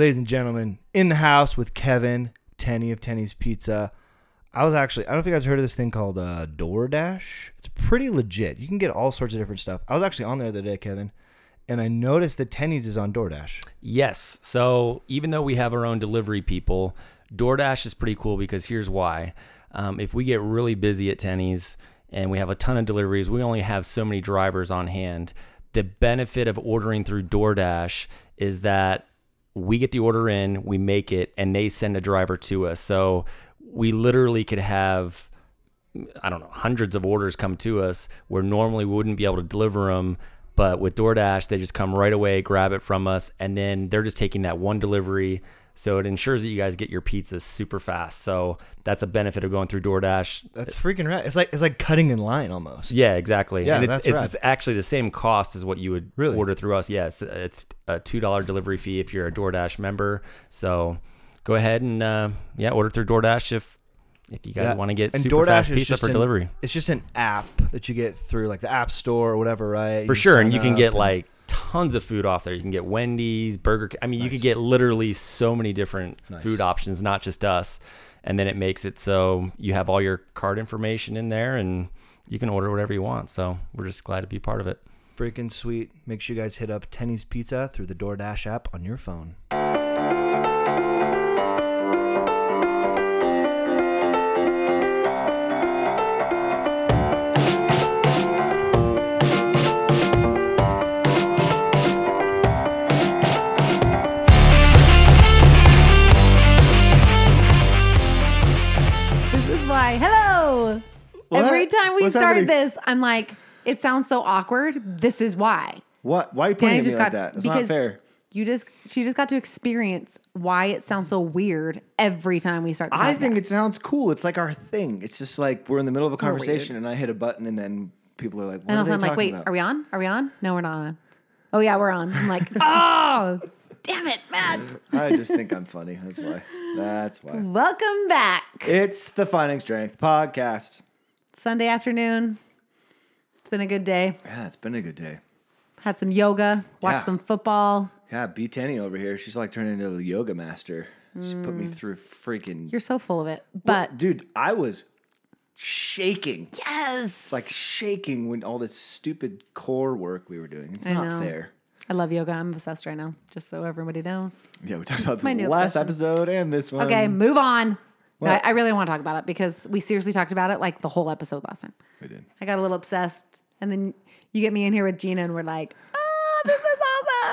ladies and gentlemen, in the house with Kevin Tenny of Tenny's Pizza. I was actually, I don't think I've heard of this thing called uh, DoorDash. It's pretty legit. You can get all sorts of different stuff. I was actually on there the other day, Kevin, and I noticed that Tenny's is on DoorDash. Yes. So even though we have our own delivery people, DoorDash is pretty cool because here's why. Um, if we get really busy at Tenny's and we have a ton of deliveries, we only have so many drivers on hand. The benefit of ordering through DoorDash is that we get the order in, we make it, and they send a driver to us. So we literally could have I don't know, hundreds of orders come to us where normally we wouldn't be able to deliver them. But with DoorDash, they just come right away, grab it from us, and then they're just taking that one delivery. So it ensures that you guys get your pizzas super fast. So that's a benefit of going through DoorDash. That's freaking right. It's like it's like cutting in line almost. Yeah, exactly. Yeah, and it's, that's it's rad. actually the same cost as what you would Really? order through us. Yes, it's a two dollar delivery fee if you're a DoorDash member. So go ahead and uh, yeah, order through DoorDash if if you guys Yeah. want to get And super DoorDash fast pizza for an- delivery. It's just an app that you get through like the App Store or whatever, right? For You sure, and you can get like tons of food off there. You can get Wendy's, Burger. King. I mean, you could get literally so many different Nice. food options, not just us. And then it makes it so you have all your card information in there, and you can order whatever you want. So we're just glad to be part of it. freaking sweet. Make sure you guys hit up Tenny's Pizza through the DoorDash app on your phone. What? Every time we What's start happening? this, I'm like, it sounds so awkward. This is why. What? Why are you pointing at me just like got that? That's because not fair. you just she just got to experience why it sounds so weird every time we start. The I think podcast. it sounds cool. It's like our thing. It's just like we're in the middle of a conversation and I hit a button and then people are like, what And are also, they I'm like, talking wait, about? are we on? Are we on? No, we're not on. Oh yeah, we're on. I'm like, oh, damn it, Matt. I just think I'm funny. That's why. That's why. Welcome back. It's the Finding Strength podcast. Sunday afternoon. It's been a good day. Yeah, it's been a good day. Had some yoga. Watched Yeah. some football. Yeah, B Tenny over here. She's like turning into a yoga master. She put Mm. me through freaking. You're so full of it. But dude, I was shaking, yes, like shaking when all this stupid core work we were doing. It's I not know. fair. I love yoga. I'm obsessed right now. Just so everybody knows. Yeah, we talked about this the new last obsession. episode and this one. Okay, move on. No, I, I really don't want to talk about it because we seriously talked about it like the whole episode last time. we did. I got a little obsessed, and then you get me in here with Gina, and we're like, "Oh, this is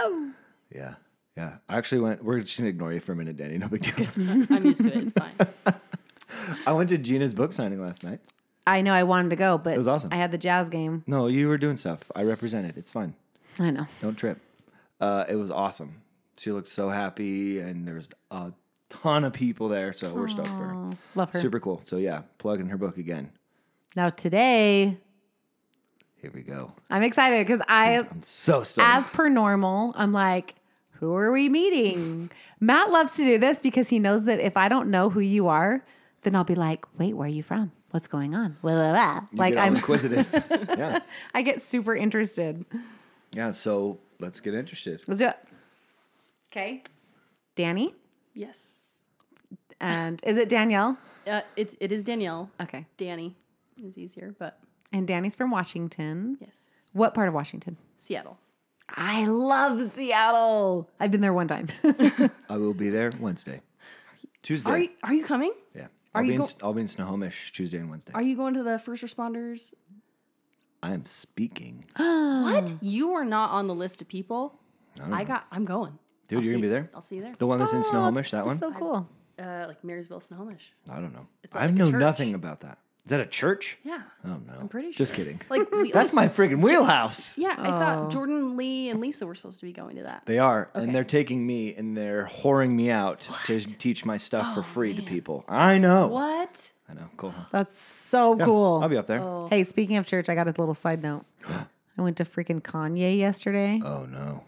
awesome!" Yeah, yeah. I actually went. We're just gonna ignore you for a minute, Danny. No big deal. I'm used to it. It's fine. I went to Gina's book signing last night. I know I wanted to go, but it was awesome. I had the jazz game. No, you were doing stuff. I represented. It's fine. I know. Don't trip. Uh, it was awesome. She looked so happy, and there's a ton of people there. So we're stoked for her. Love her. Super cool. So yeah, plug in her book again. Now today, Here we go. I'm excited because I, I'm so stoked. as per normal, I'm like, "Who are we meeting?" Matt loves to do this because he knows that if I don't know who you are, then I'll be like, "Wait, where are you from? What's going on?" Blah, blah, blah. You Like I'm, inquisitive. yeah, I get super interested. yeah. So let's get interested. Let's do it. Okay. Danny. Yes. And is it Danielle? Uh, it's it is Danielle. Okay. Danny is easier, but And Danny's from Washington. yes, What part of Washington? Seattle. I love Seattle. I've been there one time. I will be there Wednesday, Tuesday. Are you are you coming? yeah, are I'll you be in, go- I'll be in Snohomish Tuesday and Wednesday. Are you going to the first responders? I am speaking. What? You are not on the list of people. I, got. I'm going. Dude, I'll you're gonna be there? I'll see you there. The one that's in Snohomish, that one? so cool. Uh, like Marysville, Snohomish. I don't know. It's I like a know church. nothing about that. Is that a church? Yeah. Oh no. I'm pretty sure. Just sure. kidding. Like we, That's like, my freaking wheelhouse. Yeah, I thought Jordan, Lee, and Lisa were supposed to be going to that. They are, Okay. and they're taking me and they're whoring me out to teach my stuff for free to people. I know. What? I know. Cool. huh? That's so Yeah, cool. I'll be up there. Oh. Hey, speaking of church, I got a little side note. I went to freaking Kanye yesterday. Oh no.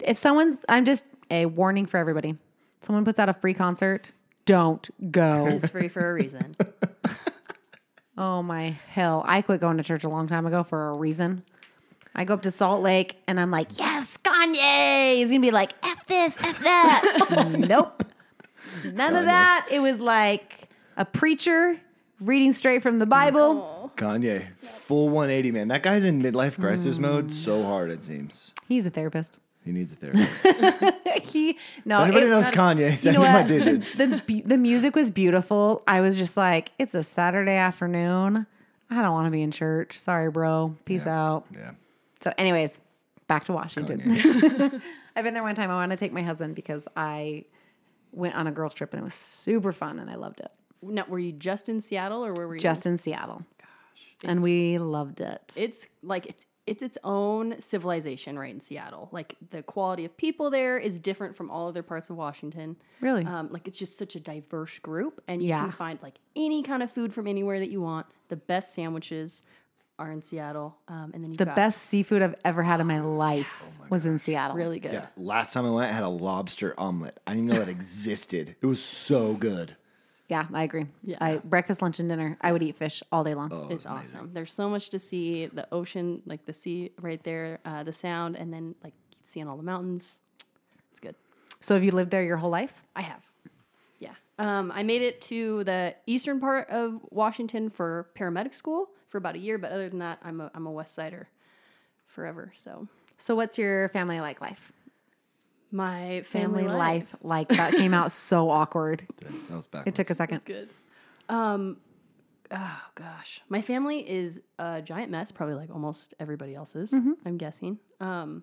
If someone's, I'm just a warning for everybody. Someone puts out a free concert, don't go. It's free for a reason. oh my hell. I quit going to church a long time ago for a reason. I go up to Salt Lake and I'm like, yes, Kanye. He's gonna be like, F this, F that. nope. None of that. It was like a preacher reading straight from the Bible. Kanye, full 180, man. That guy's in midlife crisis Hmm. mode so hard, it seems. He's a therapist. He needs a therapist. he no. anybody it- knows Kanye, you send know me my what? digits. The, the the music was beautiful. I was just like, it's a Saturday afternoon. I don't want to be in church. Sorry, bro. Peace out. yeah. So, anyways, back to Washington. I've been there one time. I want to take my husband because I went on a girls trip and it was super fun and I loved it. Now, were you just in Seattle or where were you? Just in Seattle. Gosh. And we loved it. it's like it's it's its own civilization right in Seattle. Like the quality of people there is different from all other parts of Washington. Really? Um, like it's just such a diverse group, and you Yeah. can find like any kind of food from anywhere that you want. The best sandwiches are in Seattle, um, and then you The got best seafood I've ever had in my life was in Seattle. really good. Yeah. Last time I went, I had a lobster omelet. I didn't even know that existed. It was so good. Yeah, I agree. Yeah. I, breakfast, lunch, and dinner. I would eat fish all day long. It's awesome. There's so much to see. The ocean, like the sea right there, uh, the sound, and then like seeing all the mountains. It's good. So, have you lived there your whole life? I have. Yeah. Um, I made it to the eastern part of Washington for paramedic school for about a year, but other than that, I'm a, I'm a West Sider forever. So So, what's your family like life? My Family, family, life. like that came out so awkward. That was back. It took a second. Good. Um, oh gosh, my family is a giant mess, probably like almost everybody else's. Mm-hmm. I'm guessing. Um,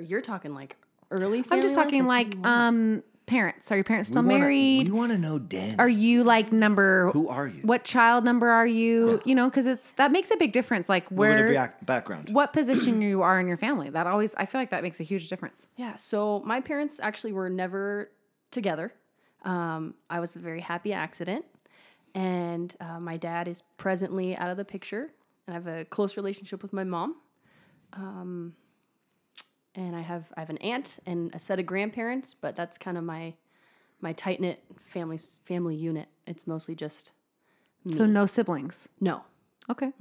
you're talking like early. I'm just talking or- like um parents. Are your parents still We wanna- married? We want to know Dan. are you like number Who are you? What child number are you? You know, because it's that makes a big difference. Like A little bit of where back- background. what position you are in your family. That always I feel like that makes a huge difference. Yeah. So my parents actually were never together. Um, I was a very happy accident, and uh, my dad is presently out of the picture, and I have a close relationship with my mom. Um, and I have I have an aunt and a set of grandparents, but that's kind of my my tight knit family family unit. It's mostly just So no siblings. no. Okay.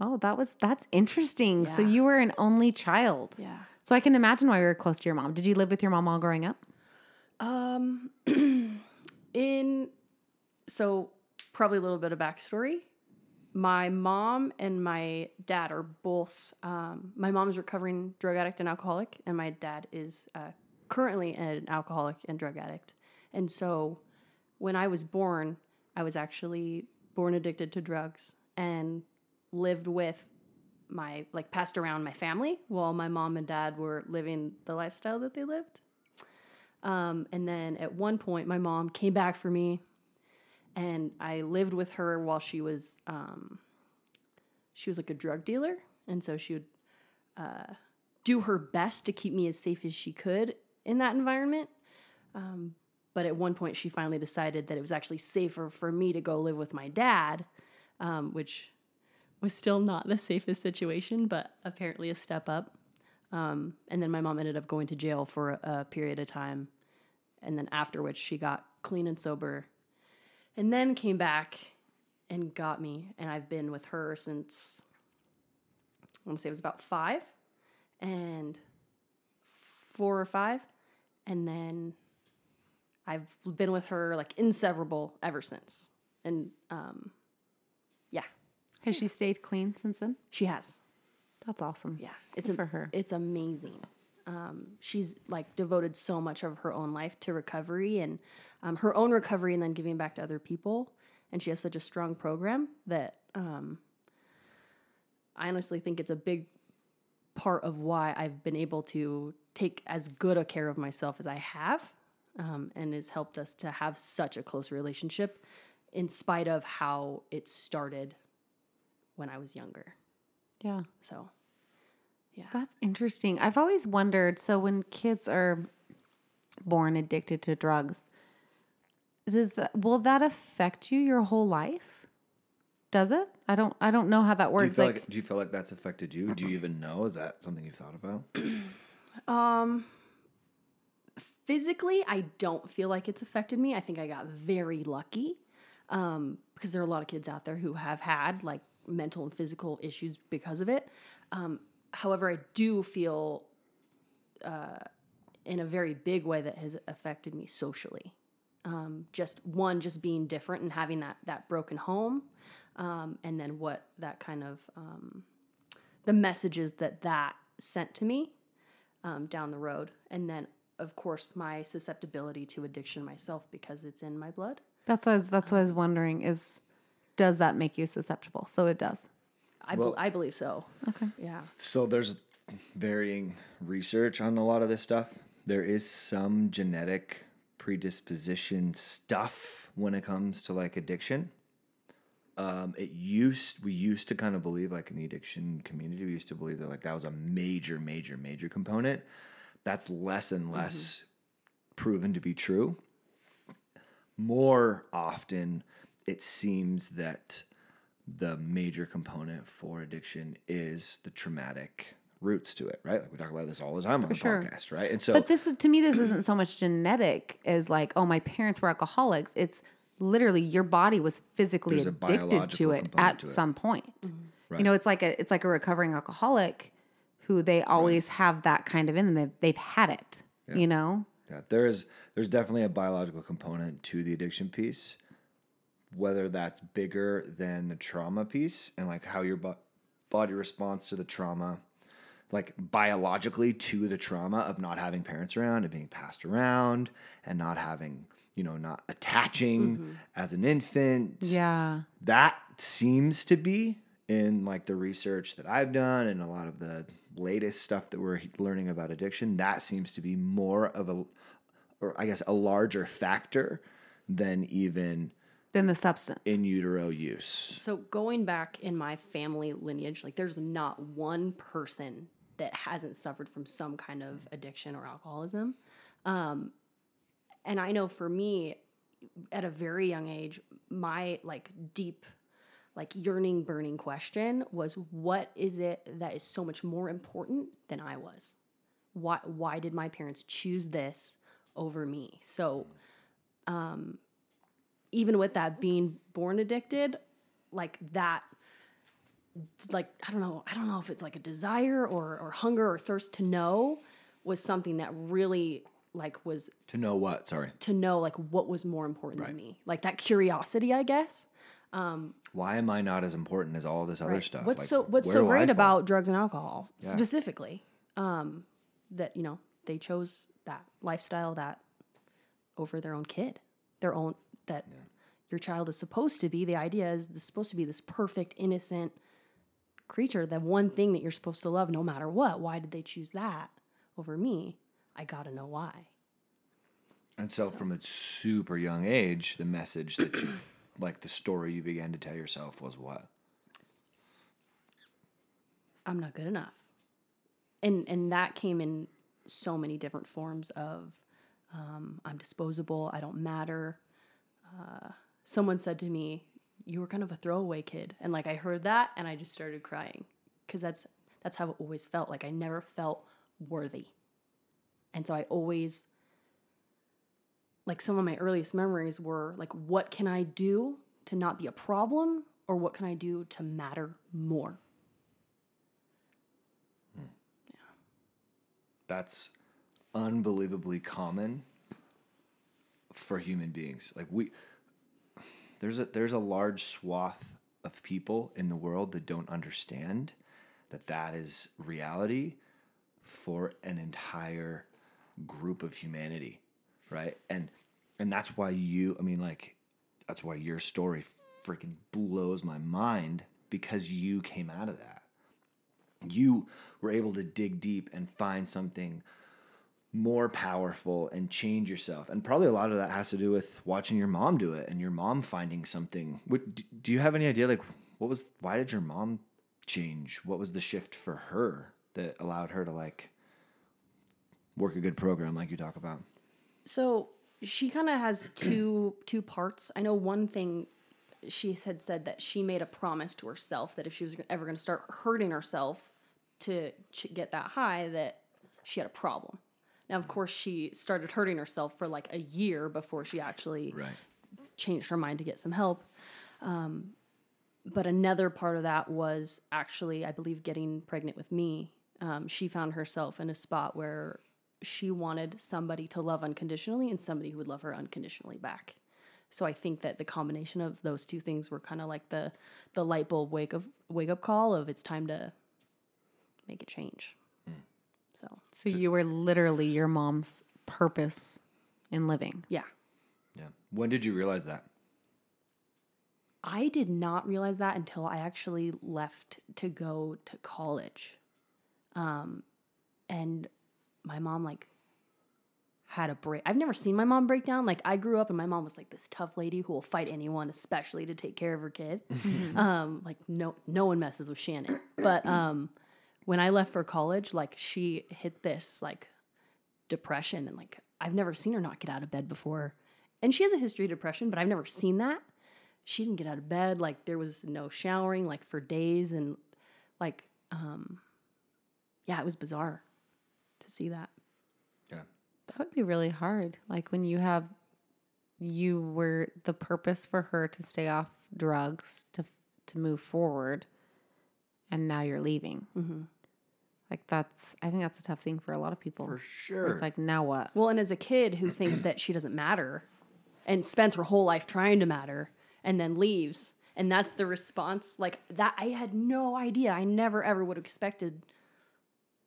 Oh, that was that's interesting. So you were an only child. Yeah. So I can imagine why you were close to your mom. Did you live with your mom all growing up? Um, in so probably a little bit of backstory. My mom and my dad are both. Um, my mom is recovering drug addict and alcoholic, and my dad is uh, currently an alcoholic and drug addict. And so, when I was born, I was actually born addicted to drugs and lived with my like passed around my family while my mom and dad were living the lifestyle that they lived. Um, and then at one point, my mom came back for me, and I lived with her while she was um, she was like a drug dealer, and so she would uh, do her best to keep me as safe as she could in that environment. Um, but at one point, she finally decided that it was actually safer for me to go live with my dad, um, which was still not the safest situation, but apparently a step up. Um, and then my mom ended up going to jail for a, a period of time. And then after which she got clean and sober and then came back and got me. And I've been with her since I want to say it was about five and four or five. And then I've been with her like inseparable ever since. And um, yeah, Has she stayed clean since then? she has. That's awesome. Yeah, it's Good a, for her. It's amazing. Um, she's like devoted so much of her own life to recovery and um, her own recovery, and then giving back to other people. And she has such a strong program that um, I honestly think it's a big part of why I've been able to take as good a care of myself as I have, um, and has helped us to have such a close relationship, in spite of how it started when I was younger. Yeah. So. Yeah. That's interesting. I've always wondered so when kids are born addicted to drugs, does that will that affect you your whole life? Does it? I don't I don't know how that works. feel Like, like, do you feel like that's affected you? Do you even know? Is that something you've thought about? Um, physically, I don't feel like it's affected me. I think I got very lucky um, because there are a lot of kids out there who have had like mental and physical issues because of it. Um, however, I do feel uh, in a very big way that has affected me socially. Um, just one, just being different and having that that broken home, um, and then what that kind of um, the messages that that sent to me um, down the road, and then of course my susceptibility to addiction myself because it's in my blood. That's what I was, that's what I was wondering is does that make you susceptible? So it does. I, bel I believe so. Okay. Yeah. So there's varying research on a lot of this stuff. There is some genetic predisposition stuff when it comes to like addiction. Um, it used we used to kind of believe like in the addiction community, we used to believe that like that was a major, major, major component. That's less and less proven to be true. More often, it seems that the major component for addiction is the traumatic roots to it, right? Like we talk about this all the time on the sure. podcast, right? And so But this is to me, this isn't so much genetic as like, oh, my parents were alcoholics. It's literally your body was physically There's addicted to it at to it. some point. Right. You know, it's like a it's like a recovering alcoholic who they always have that kind of in them. They've, they've had it. You know, Yeah, there is there's definitely a biological component to the addiction piece. Whether that's bigger than the trauma piece and like how your bo- body responds to the trauma, like biologically to the trauma of not having parents around and being passed around and not having, you know, not attaching mm-hmm. as an infant. yeah. that seems to be in like the research that I've done and a lot of the latest stuff that we're learning about addiction. That seems to be more of a, or I guess a larger factor than even than the substance. in utero use. So going back in my family lineage, like there's not one person that hasn't suffered from some kind of addiction or alcoholism. Um, and I know for me, at a very young age, my like deep, like yearning, burning question was, what is it that is so much more important than I was? Why why did my parents choose this over me? So um, even with that being born addicted, like that like I don't know, I don't know if it's like a desire or or hunger or thirst to know was something that really like was To know what? Sorry. to know like what was more important than me. Like that curiosity, I guess. Why am I not as important as all this other stuff? What's Like, so what's so great about drugs and alcohol specifically? Um, that you know they chose that lifestyle that over their own kid, their own that your child is supposed to be. The idea is supposed to be this perfect, innocent creature. The one thing that you're supposed to love, no matter what. Why did they choose that over me? I gotta know why. And so, from a super young age, the message that you, like the story you began to tell yourself was what? I'm not good enough. And and that came in so many different forms of um, I'm disposable, I don't matter. Uh, someone said to me, "You were kind of a throwaway kid," and like I heard that, and I just started crying because that's that's how it always felt. Like I never felt worthy, and so I always like some of my earliest memories were like, "What can I do to not be a problem?" Or what can I do to matter more? Yeah. That's unbelievably common for human beings. Like we there's a there's a large swath of people in the world that don't understand that that is reality for an entire group of humanity, right? And and that's why you I mean like that's why your story freaking blows my mind because you came out of that you were able to dig deep and find something more powerful and change yourself. And probably a lot of that has to do with watching your mom do it and your mom finding something. Do you have any idea? Like, what was, why did your mom change? What was the shift for her that allowed her to like work a good program like you talk about? So she kind of has two two parts. I know one thing she had said that she made a promise to herself that if she was ever going to start hurting herself to get that high, that she had a problem. Now, of course, she started hurting herself for like a year before she actually Right. changed her mind to get some help. Um, but another part of that was actually, I believe, getting pregnant with me um, she found herself in a spot where she wanted somebody to love unconditionally and somebody who would love her unconditionally back. So I think that the combination of those two things were kind of like the the light bulb wake of wake up call of it's time to make a change. So So you were literally your mom's purpose in living. yeah, Yeah. When did you realize that? I did not realize that until I actually left to go to college. Um, and my mom like had a break. I've never seen my mom break down. Like I grew up and my mom was like this tough lady who will fight anyone, especially to take care of her kid. um, like no no one messes with Shannon. But um, when I left for college, like she hit this like depression and like I've never seen her not get out of bed before. And she has a history of depression, but I've never seen that she didn't get out of bed like there was no showering like for days and like um yeah it was bizarre to see that Yeah. That would be really hard. Like when you have you were the purpose for her to stay off drugs to to move forward, and now you're leaving. Like that's I think that's a tough thing for a lot of people. For sure. It's like now what? well and as a kid who thinks that she doesn't matter and spends her whole life trying to matter and then leaves and that's the response like that i had no idea i never ever would have expected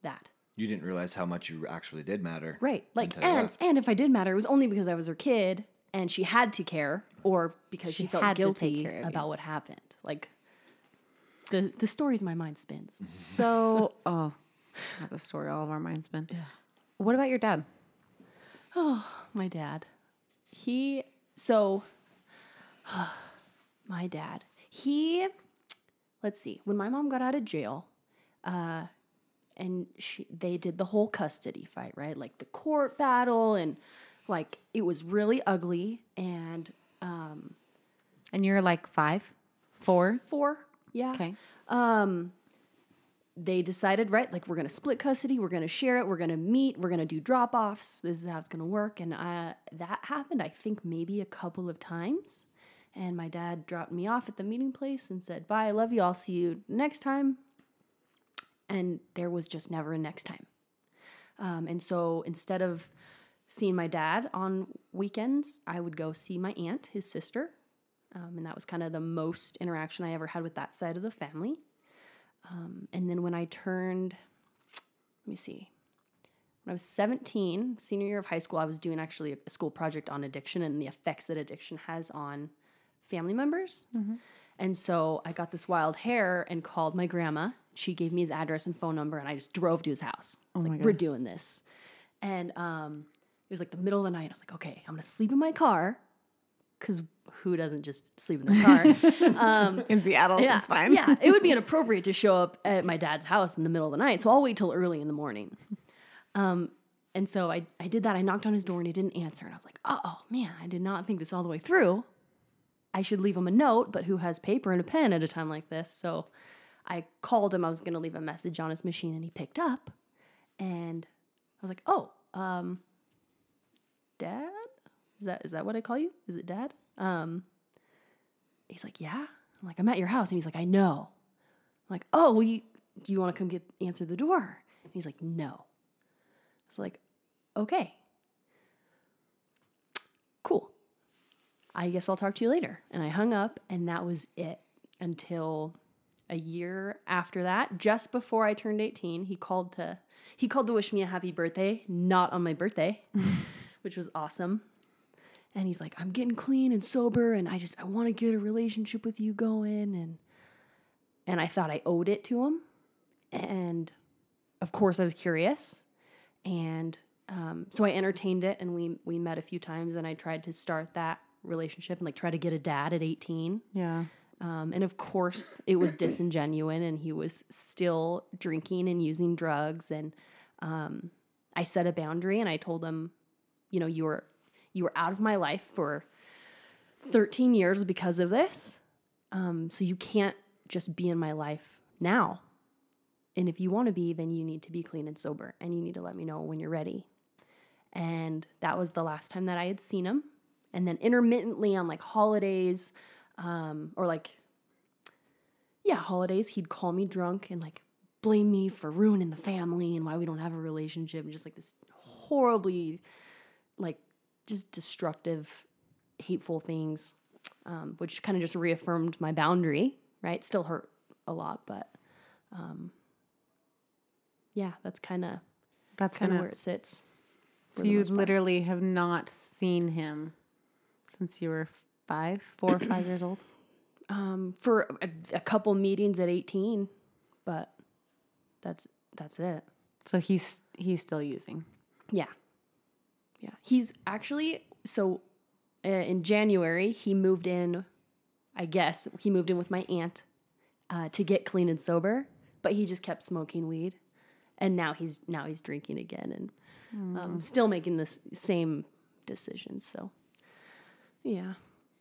that you didn't realize how much you actually did matter. Right. Like and and if I did matter, it was only because I was her kid and she had to care or because she, She felt had to take guilty care of you. about what happened. Like the the stories my mind spins. So oh, not the story all of our minds been. Yeah. What about your dad? Oh, my dad. He so my dad. He let's see. When my mom got out of jail, uh and she they did the whole custody fight, right? Like the court battle and like it was really ugly and um And you're like five, four. four. Yeah. Okay. They decided, right, like we're gonna split custody, we're gonna share it, we're gonna meet, we're gonna do drop offs. This is how it's gonna work. And uh, that happened, I think, maybe a couple of times. And my dad dropped me off at the meeting place and said, Bye, I love you, I'll see you next time. And there was just never a next time. Um, and so instead of seeing my dad on weekends, I would go see my aunt, his sister. Um, and that was kind of the most interaction I ever had with that side of the family. And then when I turned, let me see, when I was 17, senior year of high school, I was doing actually a school project on addiction and the effects that addiction has on family members. And so I got this wild hair and called my grandma. She gave me his address and phone number, and I just drove to his house. Was like, we're doing this. And um, it was like the middle of the night. I was like, okay, I'm gonna sleep in my car. Cause who doesn't just sleep in their car? In Seattle, yeah, it's fine. yeah, it would be inappropriate to show up at my dad's house in the middle of the night. So I'll wait till early in the morning. Um, and so I, I did that. I knocked on his door and he didn't answer. And I was like, oh man, I did not think this all the way through. I should leave him a note, but who has paper and a pen at a time like this? So I called him. I was going to leave a message on his machine and he picked up. And I was like, oh, um, dad? Is that is that what I call you? Is it dad? Um, he's like, yeah. I'm like, I'm at your house, and he's like, I know. I'm like, oh, well, you do you want to come get answer the door? And he's like, no. It's like, okay, cool. I guess I'll talk to you later. And I hung up, and that was it until a year after that, just before I turned 18, he called to he called to wish me a happy birthday, not on my birthday, which was awesome. And he's like, "I'm getting clean and sober and I just I want to get a relationship with you going and and I thought I owed it to him. And of course I was curious. And um, so I entertained it and we we met a few times and I tried to start that relationship and like try to get a dad at 18. Yeah. Um, and of course, it was disingenuine, and he was still drinking and using drugs. And um, I set a boundary, and I told him, you know, you were you were out of my life for 13 years because of this. Um, so you can't just be in my life now. And if you want to be, then you need to be clean and sober, and you need to let me know when you're ready. And that was the last time that I had seen him. And then intermittently on like holidays, um, or like, yeah, holidays, he'd call me drunk and like blame me for ruining the family and why we don't have a relationship and just like this horribly like just destructive hateful things um, which kind of just reaffirmed my boundary right still hurt a lot but um, yeah that's kind of That's kind of where it sits So you literally have not seen him since you were five, four or five years old. um, for a, a couple meetings at 18 but that's that's it So he's he's still using. Yeah. Yeah. He's actually, so uh, in January, he moved in, I guess, he moved in with my aunt uh, to get clean and sober, but he just kept smoking weed. And now he's now he's drinking again and um, still making the same decisions. So, yeah.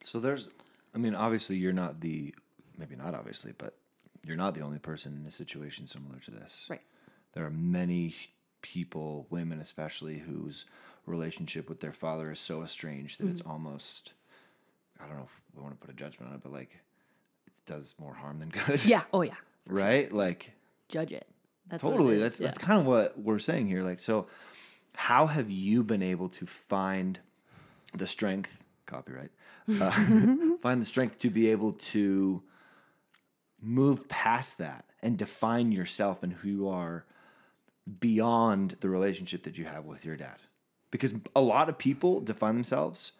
So there's, I mean, obviously you're not the, maybe not obviously, but you're not the only person in a situation similar to this. Right. There are many people, women especially, whose relationship with their father is so estranged that it's almost, I don't know if we want to put a judgment on it, but like it does more harm than good. Yeah. Oh, yeah. right? Like Judge it. That's what it totally. That's yeah. that's kind of what we're saying here. Like, so how have you been able to find the strength? Copyright. Uh, find the strength to be able to move past that and define yourself and who you are beyond the relationship that you have with your dad. Because a lot of people define themselves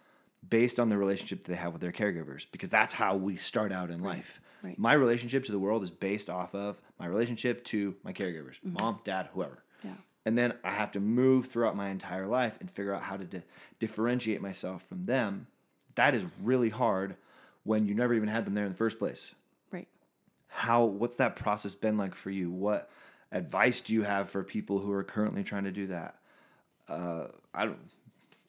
based on the relationship that they have with their caregivers because that's how we start out in life. right. My relationship to the world is based off of my relationship to my caregivers, mm-hmm. mom, dad, whoever. Yeah. And then I have to move throughout my entire life and figure out how to di- differentiate myself from them. That is really hard when you never even had them there in the first place Right. how what's that process been like for you what advice do you have for people who are currently trying to do that uh i don't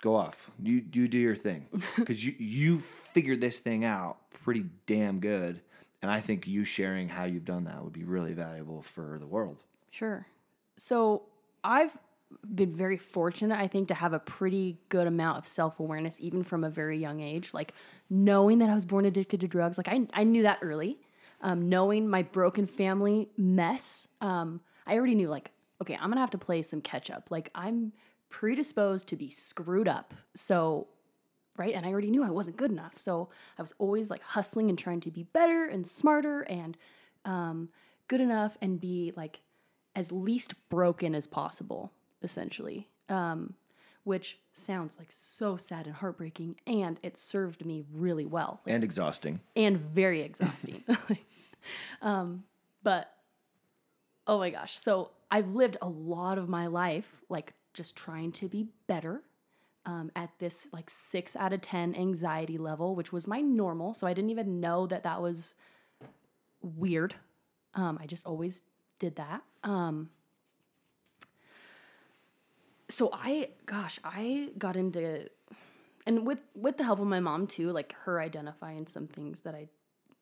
go off you you do your thing because you you figured this thing out pretty damn good and i think you sharing how you've done that would be really valuable for the world Sure. So I've been very fortunate, I think, to have a pretty good amount of self awareness, even from a very young age. Like knowing that I was born addicted to drugs, like I, I knew that early. Um, knowing my broken family mess, um, I already knew, like, okay, I'm gonna have to play some catch up. Like, I'm predisposed to be screwed up. So, right? And I already knew I wasn't good enough. So I was always like hustling and trying to be better and smarter and um, good enough and be like as least broken as possible, essentially. Um, which sounds like so sad and heartbreaking, and it served me really well and exhausting and very exhausting. um, but oh my gosh, so I've lived a lot of my life like just trying to be better. Um, at this like six out of 10 anxiety level, which was my normal. So I didn't even know that that was weird. Um, I just always did that. Um, so I, gosh, I got into, and with with the help of my mom too, like her identifying some things that I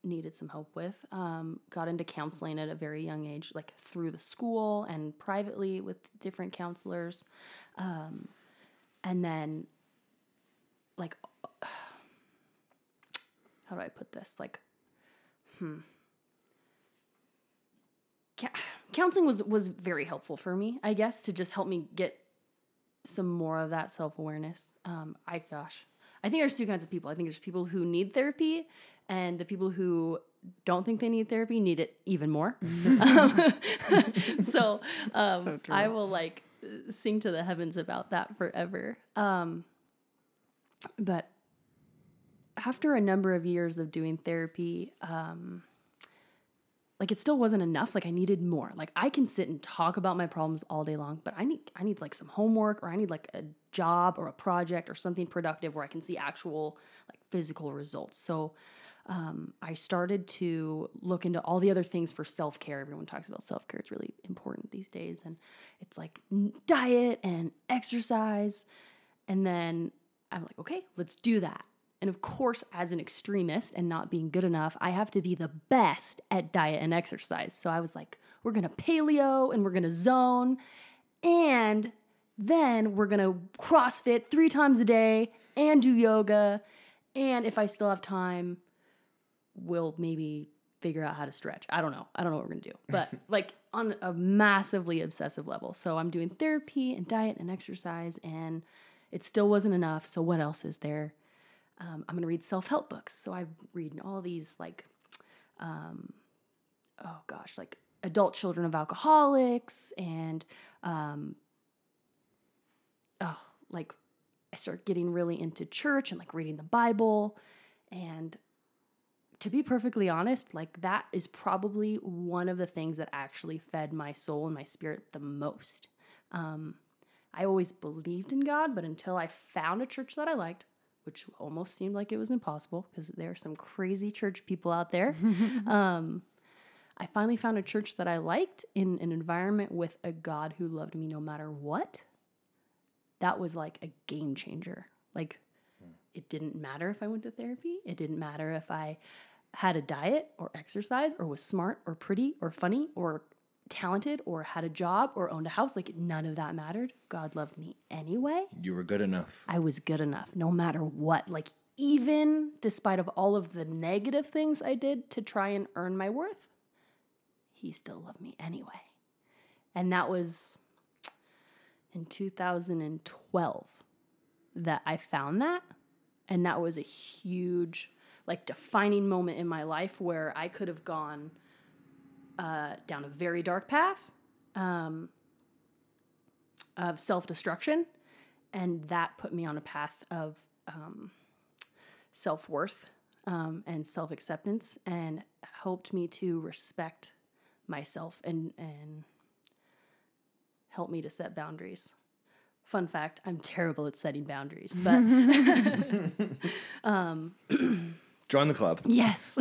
needed some help with. Um, got into counseling at a very young age, like through the school and privately with different counselors, um, and then like, how do I put this? Like, hmm counseling was was very helpful for me, I guess, to just help me get some more of that self awareness. Um, I gosh, I think there's two kinds of people. I think there's people who need therapy, and the people who don't think they need therapy need it even more. So, um, So. I will like sing to the heavens about that forever. Um, but after a number of years of doing therapy, um, like it still wasn't enough like i needed more like i can sit and talk about my problems all day long but i need i need like some homework or i need like a job or a project or something productive where i can see actual like physical results so um, i started to look into all the other things for self-care. Everyone talks about self-care. It's really important these days. And it's like diet and exercise. And then i'm like okay let's do that. And of course, as an extremist and not being good enough, I have to be the best at diet and exercise. So I was like, we're gonna paleo and we're gonna zone, and then we're gonna CrossFit three times a day and do yoga. And if I still have time, we'll maybe figure out how to stretch. I don't know. I don't know what we're gonna do, but like on a massively obsessive level. So I'm doing therapy and diet and exercise, and it still wasn't enough. So what else is there? Um, I'm gonna read self help books. So I'm reading all these like, um, oh gosh, like adult children of alcoholics and um, oh like I start getting really into church and like reading the Bible and to be perfectly honest, like that is probably one of the things that actually fed my soul and my spirit the most. Um, I always believed in God, but until I found a church that I liked, which almost seemed like it was impossible because there are some crazy church people out there, um, I finally found a church that I liked in an environment with a God who loved me no matter what. That was like a game changer. Like, it didn't matter if I went to therapy. It didn't matter if I had a diet or exercise or was smart or pretty or funny or talented or had a job or owned a house. Like none of that mattered. God loved me anyway. You were good enough. I was good enough no matter what. Like even despite of all of the negative things I did to try and earn my worth, he still loved me anyway. And that was in 2012 that I found that and that was a huge, like, defining moment in my life where I could have gone uh, down a very dark path um, of self destruction. And that put me on a path of um, self worth um, and self acceptance and helped me to respect myself and, and help me to set boundaries. Fun fact, I'm terrible at setting boundaries, but um, Join the club. yes.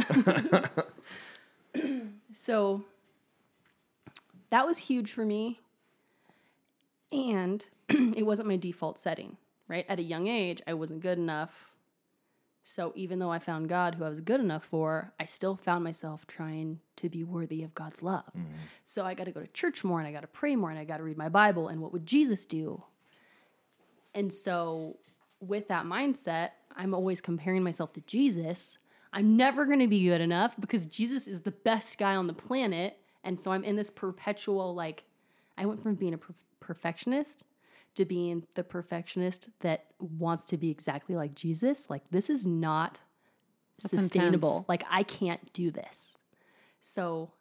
so that was huge for me. And it wasn't my default setting, right? At a young age, I wasn't good enough. So even though I found God who I was good enough for, I still found myself trying to be worthy of God's love. Mm-hmm. So I got to go to church more and I got to pray more and I got to read my Bible. And what would Jesus do? And so, with that mindset, I'm always comparing myself to Jesus. I'm never going to be good enough because Jesus is the best guy on the planet. And so, I'm in this perpetual like, I went from being a per- perfectionist to being the perfectionist that wants to be exactly like Jesus. Like, this is not sustainable. intense. Like, I can't do this. So,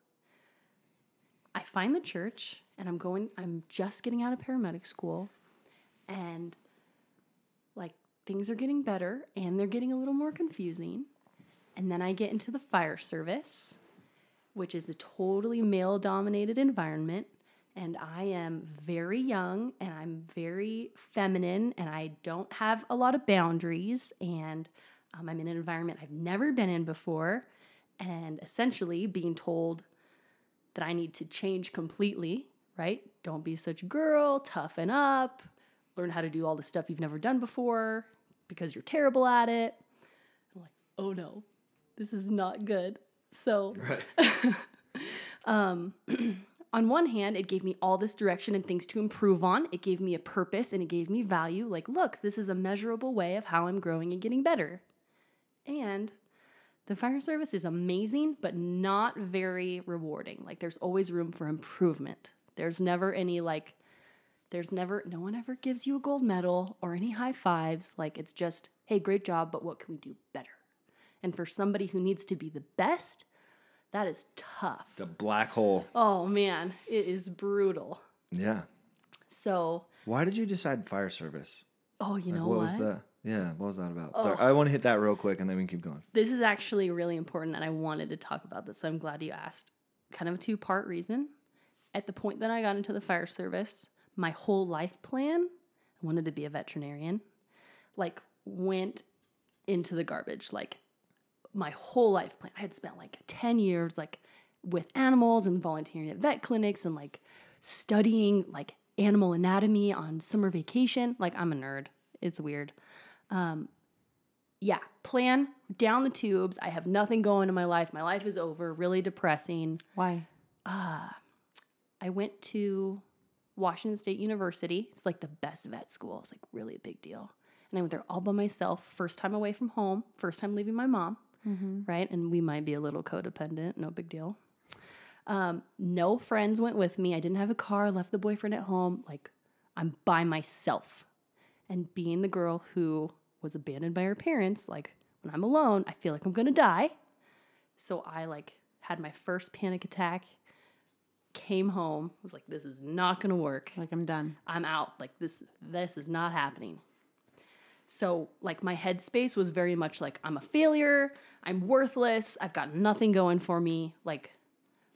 I find the church and I'm going, I'm just getting out of paramedic school and things are getting better and they're getting a little more confusing. And then I get into the fire service, which is a totally male dominated environment. And I am very young and I'm very feminine and I don't have a lot of boundaries. And um, I'm in an environment I've never been in before. And essentially being told that I need to change completely, right? Don't be such a girl, toughen up, learn how to do all the stuff you've never done before because you're terrible at it. I'm like, oh no, this is not good. So, um, on one hand, it gave me all this direction and things to improve on. It gave me a purpose and it gave me value. Like, look, this is a measurable way of how I'm growing and getting better. And the fire service is amazing, but not very rewarding. Like, there's always room for improvement. There's never any, like, there's never, no one ever gives you a gold medal or any high fives. Like, it's just, hey, great job, but what can we do better? And for somebody who needs to be the best, that is tough. The black hole. Oh man, it is brutal. Yeah. So, Why did you decide fire service? oh, you Like, know what, what? was that? Yeah, what was that about? Oh. Sorry, I want to hit that real quick and then we can keep going. This is actually really important, and I wanted to talk about this. So I'm glad you asked. Kind of a two part reason. At the point that I got into the fire service, my whole life plan, I wanted to be a veterinarian, like went into the garbage. Like my whole life plan. I had spent like 10 years like with animals and volunteering at vet clinics and like studying like animal anatomy on summer vacation. Like I'm a nerd. It's weird. Um yeah, plan down the tubes. I have nothing going in my life. My life is over. Really depressing. Why? Uh I went to Washington State University. It's like the best vet school. It's like really a big deal. And I went there all by myself, first time away from home, first time leaving my mom. right? And we might be a little codependent, no big deal. Um, no friends went with me. I didn't have a car, left the boyfriend at home. Like, I'm by myself. And being the girl who was abandoned by her parents, like, when I'm alone, I feel like I'm gonna die. So I, like, had my first panic attack, came home, was like, this is not gonna work. Like I'm done. I'm out. Like this this is not happening. So like my headspace was very much like I'm a failure, I'm worthless, I've got nothing going for me. Like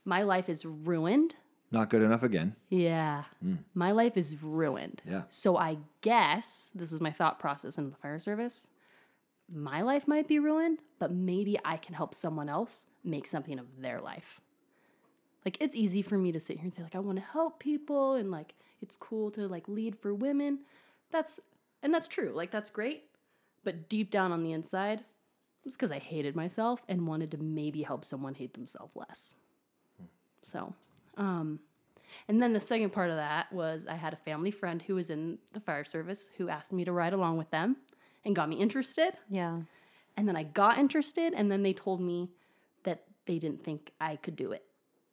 my life is ruined. Not good enough again. Yeah. Hmm. My life is ruined. Yeah. So I guess this is my thought process in the fire service. My life might be ruined, but maybe I can help someone else make something of their life. Like it's easy for me to sit here and say like I want to help people and like it's cool to like lead for women. That's and that's true. Like that's great. But deep down on the inside, it's because I hated myself and wanted to maybe help someone hate themselves less. So, um, and then the second part of that was I had a family friend who was in the fire service who asked me to ride along with them and got me interested. Yeah. And then I got interested, and then they told me that they didn't think I could do it.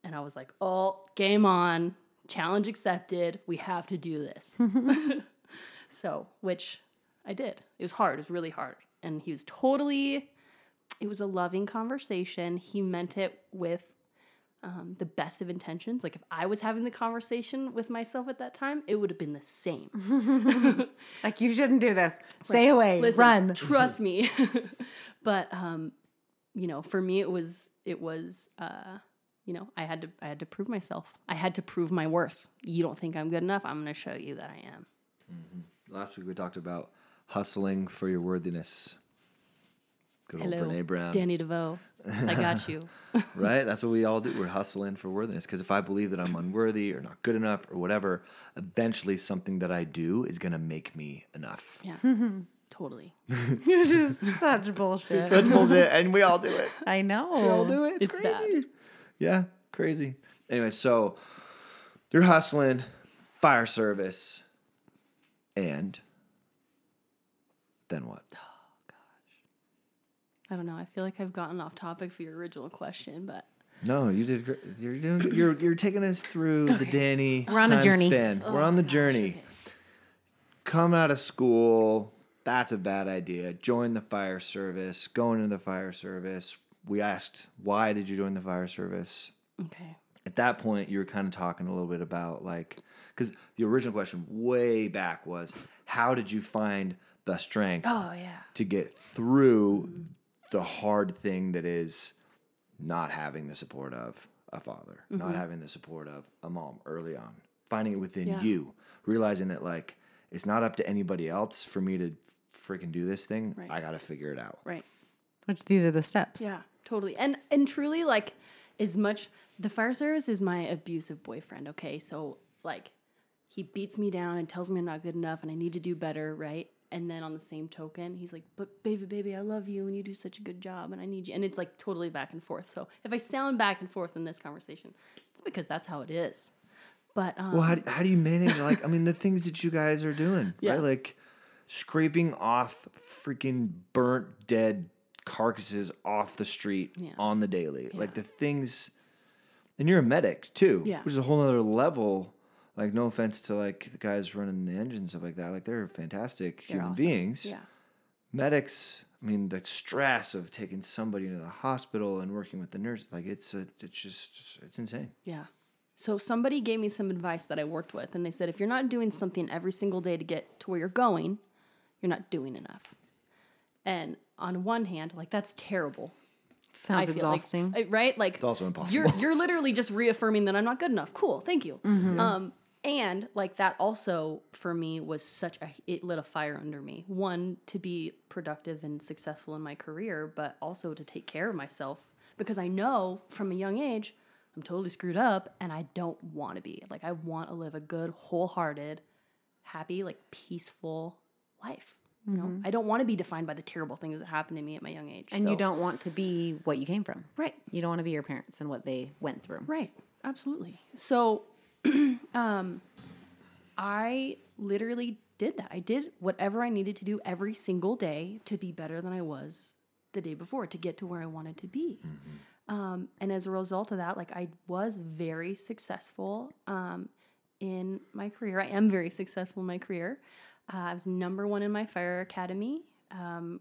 And I was like, oh, game on, challenge accepted. We have to do this. so, which I did. It was hard, it was really hard. And he was totally, it was a loving conversation. He meant it with um, the best of intentions. Like if I was having the conversation with myself at that time, it would have been the same. Like you shouldn't do this. Stay away. Listen, Run. Trust me. but um, you know, for me it was it was uh, you know, I had to I had to prove myself. I had to prove my worth. You don't think I'm good enough? I'm going to show you that I am. Mm-hmm. Last week we talked about hustling for your worthiness. Good old Hello, Brene Brown. Danny DeVoe. I got you. right? That's what we all do. We're hustling for worthiness. Because if I believe that I'm unworthy or not good enough or whatever, eventually something that I do is going to make me enough. Yeah. totally. Which is such bullshit. Such bullshit. And we all do it. I know. We all do it. It's bad. Crazy. Yeah, crazy. Anyway, so you're hustling, fire service, and then what? Oh gosh, I don't know. I feel like I've gotten off topic for your original question, but No, you did great. You're doing. You're you're taking us through the Danny. We're on a time journey. Span. We're on the oh, journey. Coming out of school, that's a bad idea. Join the fire service. Going into the fire service. We asked, why did you join the fire service? okay. At that point, you were kind of talking a little bit about like, because the original question way back was, how did you find the strength Oh yeah. to get through the hard thing that is not having the support of a father, not mm-hmm. having the support of a mom early on, finding it within Yeah. you, realizing that like it's not up to anybody else for me to freaking do this thing. Right. I got to figure it out. Right. Which these are the steps. Yeah, totally. And and truly like as much the fire service is my abusive boyfriend, okay? So like he beats me down and tells me I'm not good enough and I need to do better, right? And then on the same token, he's like, "But baby, baby, I love you and you do such a good job and I need you." And it's like totally back and forth. So if I sound back and forth in this conversation, it's because that's how it is. But um, Well, how, do- how do you manage like I mean the things that you guys are doing, Yeah. right? Like scraping off freaking burnt dead carcasses off the street Yeah. on the daily. Yeah. Like the things and you're a medic too, Yeah. which is a whole other level. Like no offense to like the guys running the engine and stuff like that. Like they're fantastic they're human awesome. beings. Yeah. Medics, I mean the stress of taking somebody to the hospital and working with the nurse, like it's a, it's just it's insane. Yeah. So somebody gave me some advice that I worked with, and they said if you're not doing something every single day to get to where you're going, you're not doing enough. And on one hand, like that's terrible. Sounds I feel like- exhausting. Right? Like It's also impossible. You're you're literally just reaffirming that I'm not good enough. Cool, thank you. Um, and like that also for me was such a it lit a fire under me. One to be productive and successful in my career, but also to take care of myself because I know from a young age I'm totally screwed up and I don't want to be. Like I want to live a good, wholehearted, happy, like peaceful life. You know, I don't want to be defined by the terrible things that happened to me at my young age. and So- you don't want to be what you came from. right. You don't want to be your parents and what they went through. Right. Absolutely. So um I literally did that. I did whatever I needed to do every single day to be better than I was the day before to get to where I wanted to be. Um, and as a result of that, like I was very successful um, in my career. I am very successful in my career. Uh, I was number one in my fire academy um,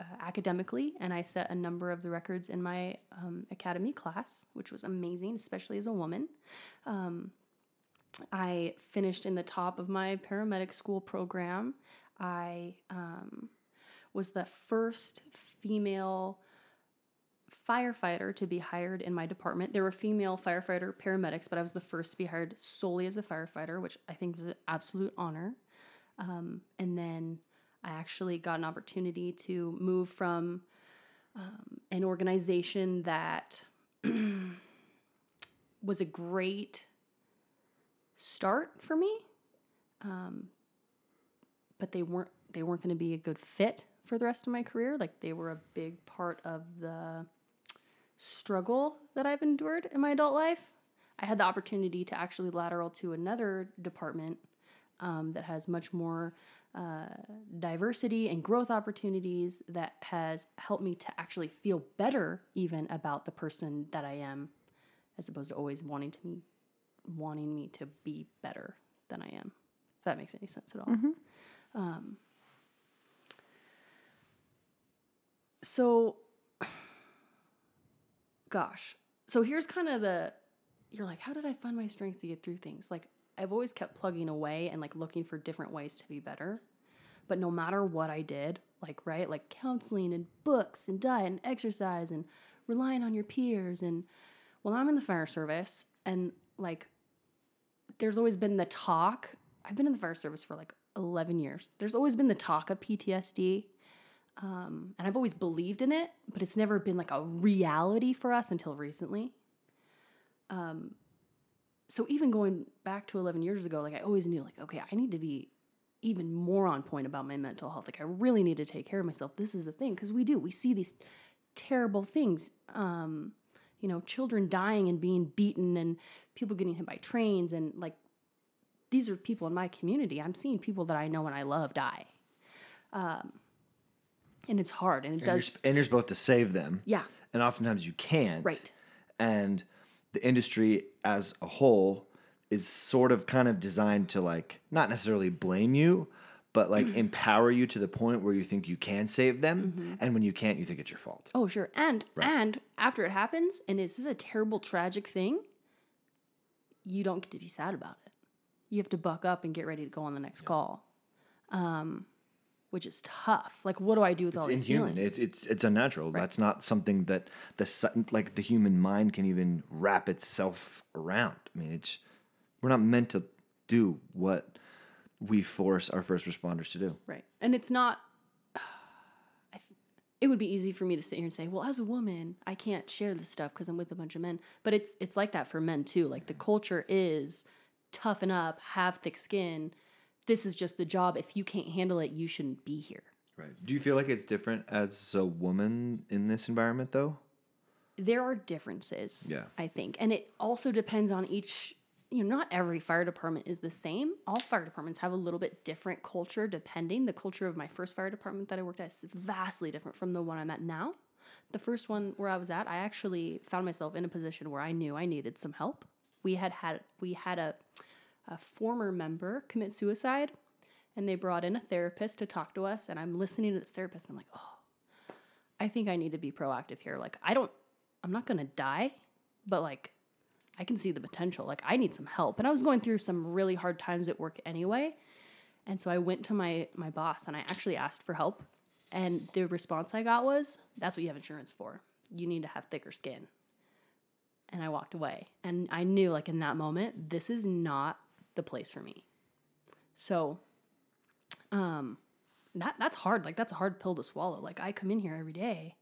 uh, academically, and I set a number of the records in my um, academy class, which was amazing, especially as a woman. Um, I finished in the top of my paramedic school program. I um, was the first female firefighter to be hired in my department. There were female firefighter paramedics, but I was the first to be hired solely as a firefighter, which I think was an absolute honor. Um, and then I actually got an opportunity to move from um, an organization that was a great start for me, um, but they weren't they weren't going to be a good fit for the rest of my career. Like they were a big part of the struggle that I've endured in my adult life. I had the opportunity to actually lateral to another department um, that has much more uh, diversity and growth opportunities that has helped me to actually feel better even about the person that I am as opposed to always wanting to me wanting me to be better than I am. If that makes any sense at all. Um, so gosh. So here's kind of the you're like, how did I find my strength to get through things? Like I've always kept plugging away and like looking for different ways to be better. But no matter what I did, like right, like counseling and books and diet and exercise and relying on your peers and well, I'm in the fire service and like there's always been the talk. I've been in the fire service for like 11 years. There's always been the talk of PTSD. Um, and I've always believed in it, but it's never been like a reality for us until recently. Um, so even going back to 11 years ago, like I always knew, like, okay, I need to be even more on point about my mental health. Like I really need to take care of myself. This is a thing because we do. We see these terrible things. Um, you know, children dying and being beaten, and people getting hit by trains, and like these are people in my community. I'm seeing people that I know and I love die. Um, and it's hard, and it And you're, does. sp- and you're supposed to save them. Yeah. And oftentimes you can't. Right. And the industry as a whole is sort of kind of designed to like not necessarily blame you, but like empower you to the point where you think you can save them, Mm-hmm. and when you can't, you think it's your fault. Oh, sure. And and after it happens, and this is a terrible, tragic thing, you don't get to be sad about it. You have to buck up and get ready to go on the next call, um, which is tough. Like, what do I do with all It's these inhuman. feelings? It's it's it's unnatural. That's not something that the like the human mind can even wrap itself around. I mean, it's we're not meant to do what we force our first responders to do. Right. And it's not, I, it would be easy for me to sit here and say, well, as a woman, I can't share this stuff because I'm with a bunch of men. But it's, it's like that for men too. Like the culture is toughen up, have thick skin. This is just the job. If you can't handle it, you shouldn't be here. Right. Do you feel like it's different as a woman in this environment, though? There are differences. Yeah. I think. And it also depends on each, you know, not every fire department is the same. All fire departments have a little bit different culture depending. The culture of my first fire department that I worked at is vastly different from the one I'm at now. The first one where I was at, I actually found myself in a position where I knew I needed some help. We had had we had a a former member commit suicide and they brought in a therapist to talk to us and I'm listening to this therapist and I'm like, "Oh, I think I need to be proactive here. Like I don't I'm not going to die, but like I can see the potential. Like I need some help. And I was going through some really hard times at work anyway. And so I went to my my boss and I actually asked for help. And the response I got was, "That's what you have insurance for. You need to have thicker skin." And I walked away. And I knew like in that moment, this is not the place for me. So um that that's hard. Like that's a hard pill to swallow. Like I come in here every day.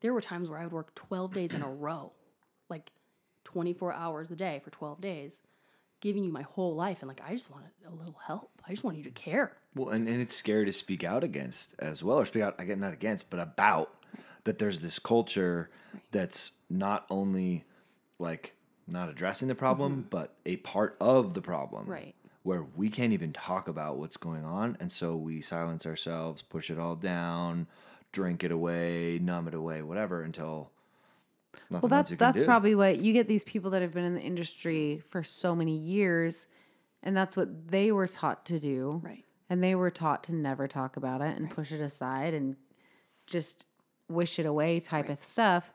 There were times where I would work 12 days in a row. Like 24 hours a day for 12 days, giving you my whole life and like I just wanted a little help. I just want you to care. Well, and, and it's scary to speak out against as well, or speak out again, not against, but about that there's this culture that's not only like not addressing the problem, mm-hmm. but a part of the problem. Right. Where we can't even talk about what's going on. And so we silence ourselves, push it all down, drink it away, numb it away, whatever until. Well, nothing else that's you can that's do. probably what you get these people that have been in the industry for so many years, and that's what they were taught to do. Right. And they were taught to never talk about it and push it aside and just wish it away type of stuff.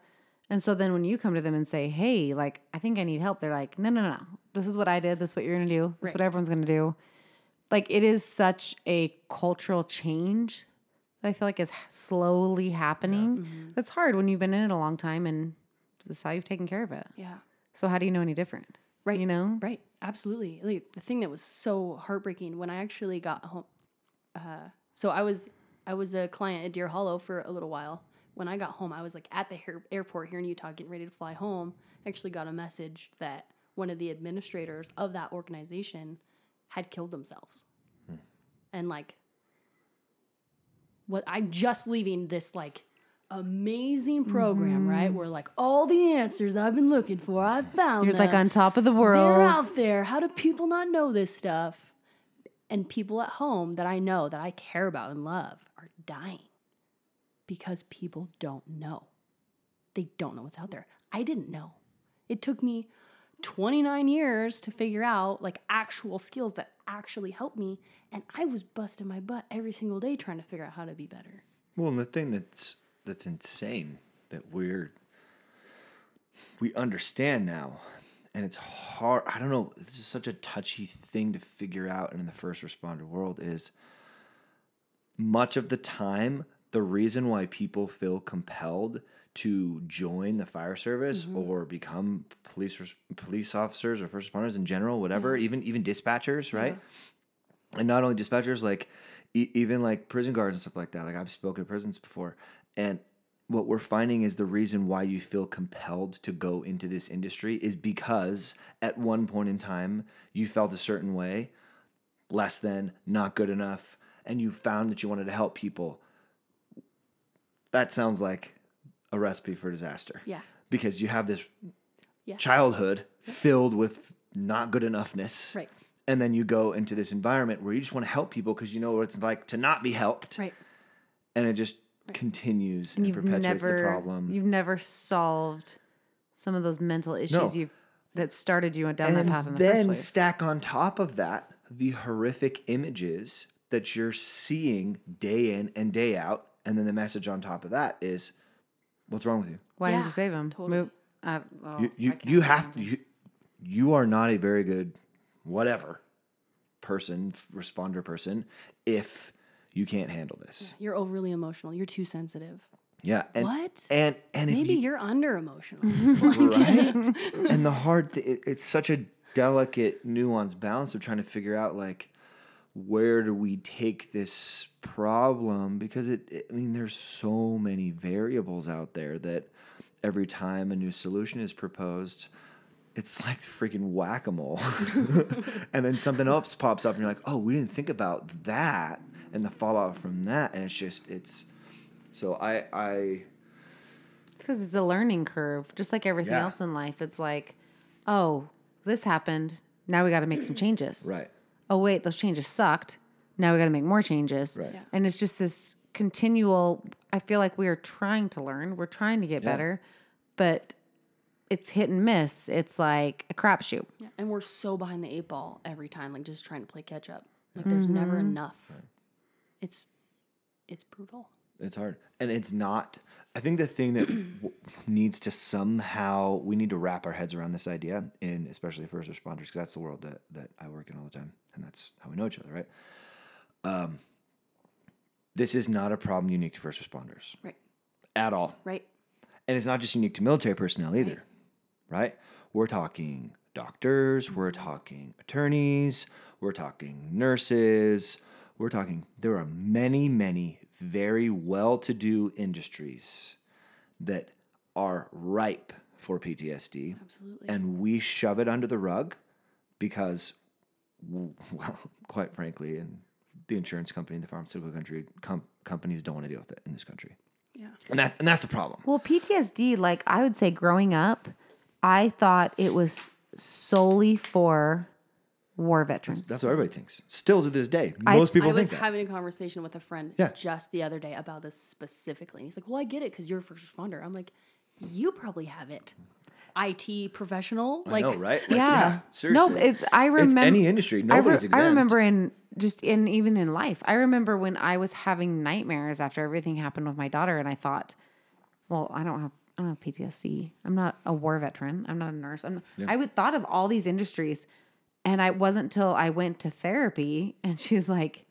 And so then when you come to them and say, "Hey, like I think I need help," they're like, "No, no, no. This is what I did. This is what you're gonna do. This is what everyone's gonna do." Like it is such a cultural change that I feel like is slowly happening. That's hard when you've been in it a long time and this is how you've taken care of it. Yeah. So how do you know any different? Right. You know? Right. Absolutely. Like the thing that was so heartbreaking when I actually got home. Uh, so I was I was a client at Deer Hollow for a little while. When I got home, I was like at the air- airport here in Utah, getting ready to fly home. I actually got a message that one of the administrators of that organization had killed themselves, hmm. and like, what I'm just leaving this like amazing program, mm-hmm. right? Where like all the answers I've been looking for, I found You're like on top of the world. They're world. out there. How do people not know this stuff? And people at home that I know that I care about and love are dying because people don't know. They don't know what's out there. I didn't know. It took me 29 years to figure out like actual skills that actually helped me. And I was busting my butt every single day trying to figure out how to be better. Well, and the thing that's that's insane that we're we understand now, and it's hard. I don't know. This is such a touchy thing to figure out in the first responder world. Is much of the time the reason why people feel compelled to join the fire service mm-hmm. or become police police officers or first responders in general, whatever, even even dispatchers, right? and not only dispatchers, like e- even like prison guards and stuff like that. Like I've spoken to prisons before, and what we're finding is the reason why you feel compelled to go into this industry is because at one point in time you felt a certain way, less than, not good enough, and you found that you wanted to help people. That sounds like a recipe for disaster. Yeah. Because you have this Yeah. childhood filled with not good enoughness Right. and then you go into this environment where you just want to help people because you know what it's like to not be helped Right. and it just continues and, you've perpetuates never the problem you've never solved some of those mental issues you've that started you down that path in the then first place. stack on top of that the horrific images that you're seeing day in and day out and then the message on top of that is what's wrong with you Why didn't you save him? totally. Move. I, oh, you you, you have to you, you are not a very good whatever person responder person if you can't handle this You're overly emotional. You're too sensitive. yeah and What? and and Maybe you, you're under emotional. right? and the hard, th- it, it's such a delicate, nuanced balance of trying to figure out like where do we take this problem because it, it- I mean, there's so many variables out there that every time a new solution is proposed. It's like freaking whack a mole. and then something else pops up, and you're like, oh, we didn't think about that and the fallout from that. And it's just, it's, so I, I, because it's a learning curve, just like everything Yeah. else in life. It's like, oh, this happened. Now we got to make some changes. right. Oh wait, those changes sucked. Now we got to make more changes. Right. Yeah. And it's just this continual. I feel like we are trying to learn. We're trying to get Yeah. better, but it's hit and miss. It's like a crapshoot. Yeah, and we're so behind the eight ball every time, like just trying to play catch up. Like there's never mm-hmm. enough. It's it's brutal. It's hard. And it's not. I think the thing that w- needs to somehow, we need to wrap our heads around this idea, in especially first responders, because that's the world that, that I work in all the time. And that's how we know each other, right? Um, this is not a problem unique to first responders Right. at all. Right. And it's not just unique to military personnel either, right? We're talking doctors, we're talking attorneys, we're talking nurses, we're talking, there are many, many very well to do industries that are ripe for PTSD. Absolutely. And we shove it under the rug because, well, quite frankly, and the insurance company, the pharmaceutical country, com- companies don't want to deal with it in this country. Yeah. And, that, and that's the problem. Well, PTSD, like I would say growing up, I thought it was solely for war veterans. That's what everybody thinks. Still to this day, I- most people I was that. having a conversation with a friend Yeah. just the other day about this specifically. And he's like, Well, I get it because you're a first responder. I'm like, You probably have it. IT professional. Like, I know, right? Like, yeah. seriously. No, it's I It's remember any industry. I, re- Nobody's I remember in just in even in life. I remember when I was having nightmares after everything happened with my daughter, and I thought, well, I don't have I don't have PTSD. I'm not a war veteran. I'm not a nurse. I'm I would thought of all these industries, and I wasn't until I went to therapy, and she's like,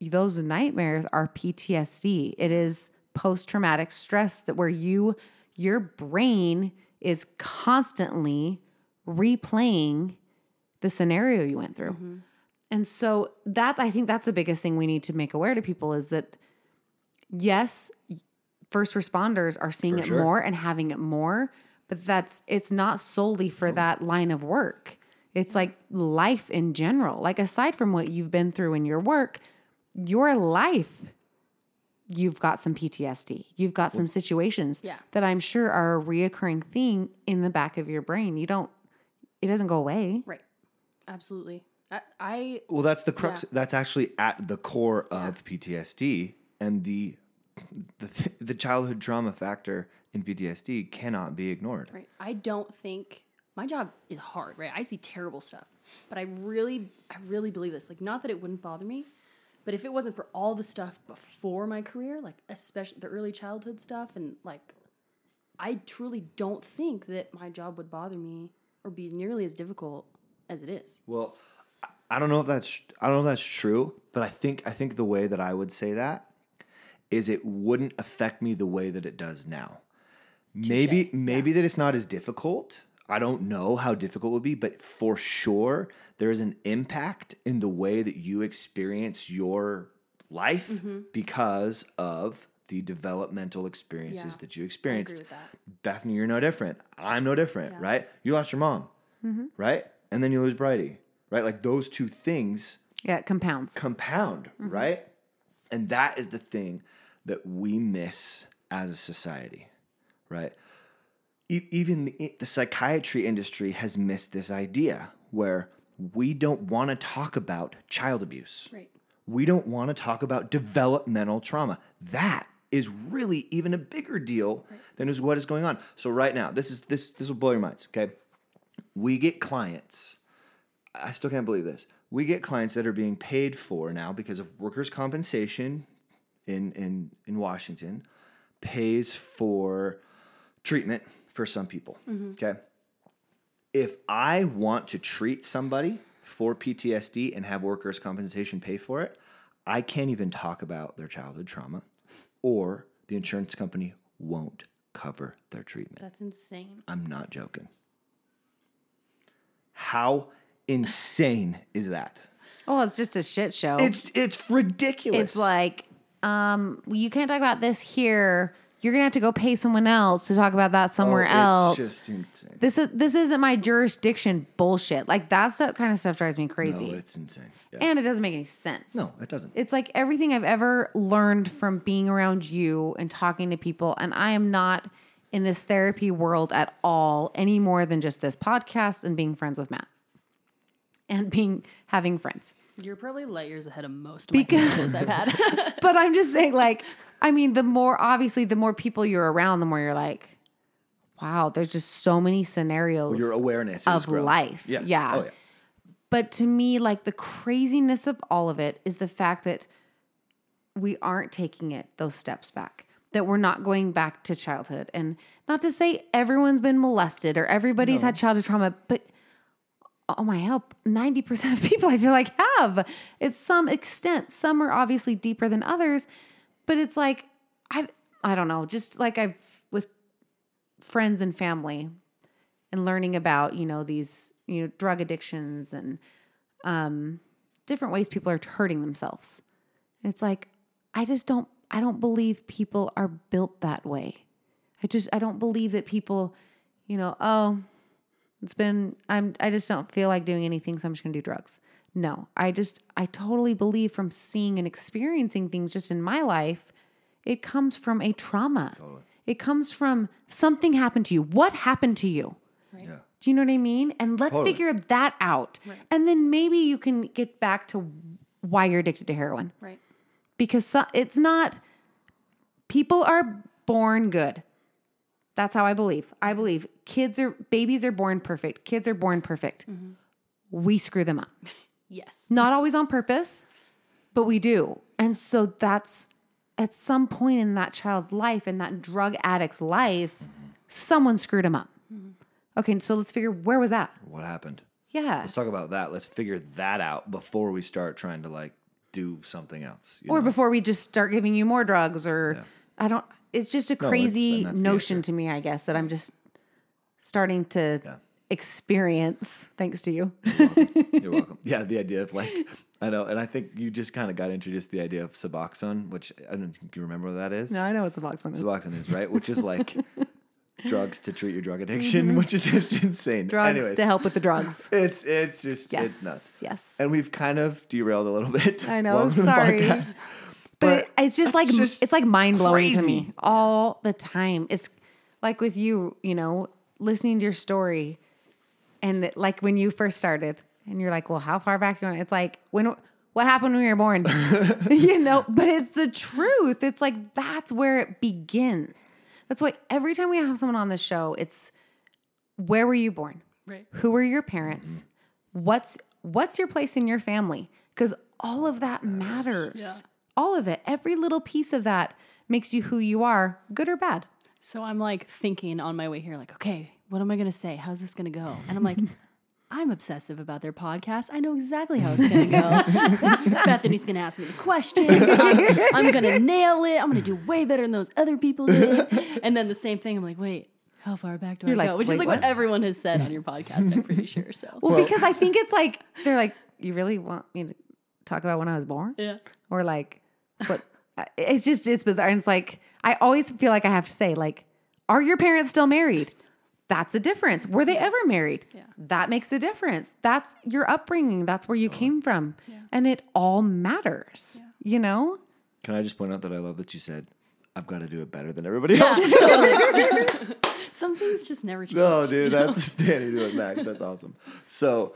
those nightmares are PTSD. It is post traumatic stress that where you your brain is constantly replaying the scenario you went through. Mm-hmm. And so that I think that's the biggest thing we need to make aware to people is that yes, first responders are seeing it sure. more and having it more, but that's it's not solely for that line of work. It's like life in general. Like aside from what you've been through in your work, your life you've got some PTSD. You've got some situations Yeah. that I'm sure are a reoccurring thing in the back of your brain. You don't it doesn't go away. right. Absolutely. I, I Well, that's the crux. Yeah. That's actually at the core of PTSD, and the the th- the childhood trauma factor in PTSD cannot be ignored. Right. I don't think my job is hard, right? I see terrible stuff. But I really I really believe this. Like not that it wouldn't bother me, but if it wasn't for all the stuff before my career, like especially the early childhood stuff and like I truly don't think that my job would bother me or be nearly as difficult as it is. Well, I- don't know if that's I don't know if that's true, but I think I think the way that I would say that is it wouldn't affect me the way that it does now. Maybe maybe that it's not as difficult. I don't know how difficult it would be, but for sure there is an impact in the way that you experience your life mm-hmm. because of the developmental experiences Yeah, that you experienced. with that. Bethany, you're no different. I'm no different, right? You lost your mom, mm-hmm. right? And then you lose Bridie, right? Like those two things Yeah, it compounds. compound, mm-hmm. right? And that is the thing that we miss as a society, right? Even the, the psychiatry industry has missed this idea where we don't want to talk about child abuse. Right. We don't want to talk about developmental trauma. That is really even a bigger deal than is what is going on. So right now, this is this this will blow your minds, okay? We get clients. I still can't believe this. We get clients that are being paid for now because of workers' compensation in in in Washington pays for treatment for some people. Okay. If I want to treat somebody for PTSD and have workers' compensation pay for it, I can't even talk about their childhood trauma or the insurance company won't cover their treatment. That's insane. I'm not joking. How insane is that? Oh, it's just a shit show. It's it's ridiculous. It's like, um, you can't talk about this here. You're gonna have to go pay someone else to talk about that oh, somewhere Oh, else. Just insane. this is this isn't my jurisdiction. Bullshit. Like that stuff, kind of stuff drives me crazy, No, it's insane. Yeah. and it doesn't make any sense. no, it doesn't. It's like everything I've ever learned from being around you and talking to people, and I am not in this therapy world at all any more than just this podcast and being friends with Matt and being having friends. You're probably light years ahead of most of Because- clients I've had. but I'm just saying, like, I mean, the more obviously, the more people you're around, the more you're like, wow, there's just so many scenarios. Your awareness of life. Yeah. Yeah. Oh, yeah. But to me, like the craziness of all of it is the fact that we aren't taking it those steps back. That we're not going back to childhood. And not to say everyone's been molested or everybody's had childhood trauma, but oh my help, 90% of people I feel like have. It's some extent. Some are obviously deeper than others, but it's like I I don't know, just like I've with friends and family and learning about, you know, these, you know, drug addictions and um different ways people are hurting themselves. And it's like I just don't I don't believe people are built that way. I just I don't believe that people, you know, oh, it's been I'm I just don't feel like doing anything, so I'm just gonna do drugs. No, I just I totally believe from seeing and experiencing things just in my life, it comes from a trauma. It comes from something happened to you. What happened to you? Yeah. Do you know what I mean? And let's Totally. figure that out. And then maybe you can get back to why you're addicted to heroin Right. because so, it's not people are born good. That's how I believe. I believe kids are babies are born perfect. Kids are born perfect. Mm-hmm. We screw them up. Yes. Not always on purpose, but we do. And so that's at some point in that child's life, in that drug addict's life, someone screwed him up. Mm-hmm. Okay, so let's figure where was that? What happened? Yeah. Let's talk about that. Let's figure that out before we start trying to like do something else. you Or know? before we just start giving you more drugs or I don't it's just a it's- crazy and notion to me, I guess, that I'm just starting to Yeah. experience thanks to you. You're welcome. Yeah, the idea of like, I know, and I think you just kind of got introduced to the idea of Suboxone, which I don't think you remember what that is. No, I know what a box on Suboxone is right, which is like drugs to treat your drug addiction, which is just insane. Mm-hmm. drugs Anyways, to help with the drugs. It's it's just yes. it's nuts. Yes. And we've kind of derailed a little bit. I know, Welcome sorry. podcast. but it's just like just it's like mind blowing to me all the time. It's like with you, you know, listening to your story, and that- like when you first started, and you're like, "Well, how far back you want?" It's like when what happened when you were born, you know. But it's the truth. It's like that's where it begins. That's why every time we have someone on the show, it's where were you born? Right. Who were your parents? What's what's your place in your family? Because all of that matters. Yeah. All of it. Every little piece of that makes you who you are, good or bad. So I'm like thinking on my way here, like, okay, what am I gonna say? How's this gonna go? And I'm like, I'm obsessive about their podcast. I know exactly how it's gonna go. Bethany's gonna ask me the questions. I'm, I'm gonna nail it. I'm gonna do way better than those other people did. And then the same thing. I'm like, wait, how far back do You're I like, go? Which is like what? what? everyone has said on your podcast. I'm pretty sure. So Well, because I think it's like they're like, you really want me to talk about when I was born? yeah. Or like what it's just it's bizarre. And it's like I always feel like I have to say, like, are your parents still married? That's a difference. Were they ever married? Yeah. That makes a difference. That's your upbringing. That's where you came from. And it all matters. You know? Can I just point out that I love that you said, I've got to do it better than everybody else? Some things just never change. No, dude, that's Danny doing it, Max. That's awesome. So,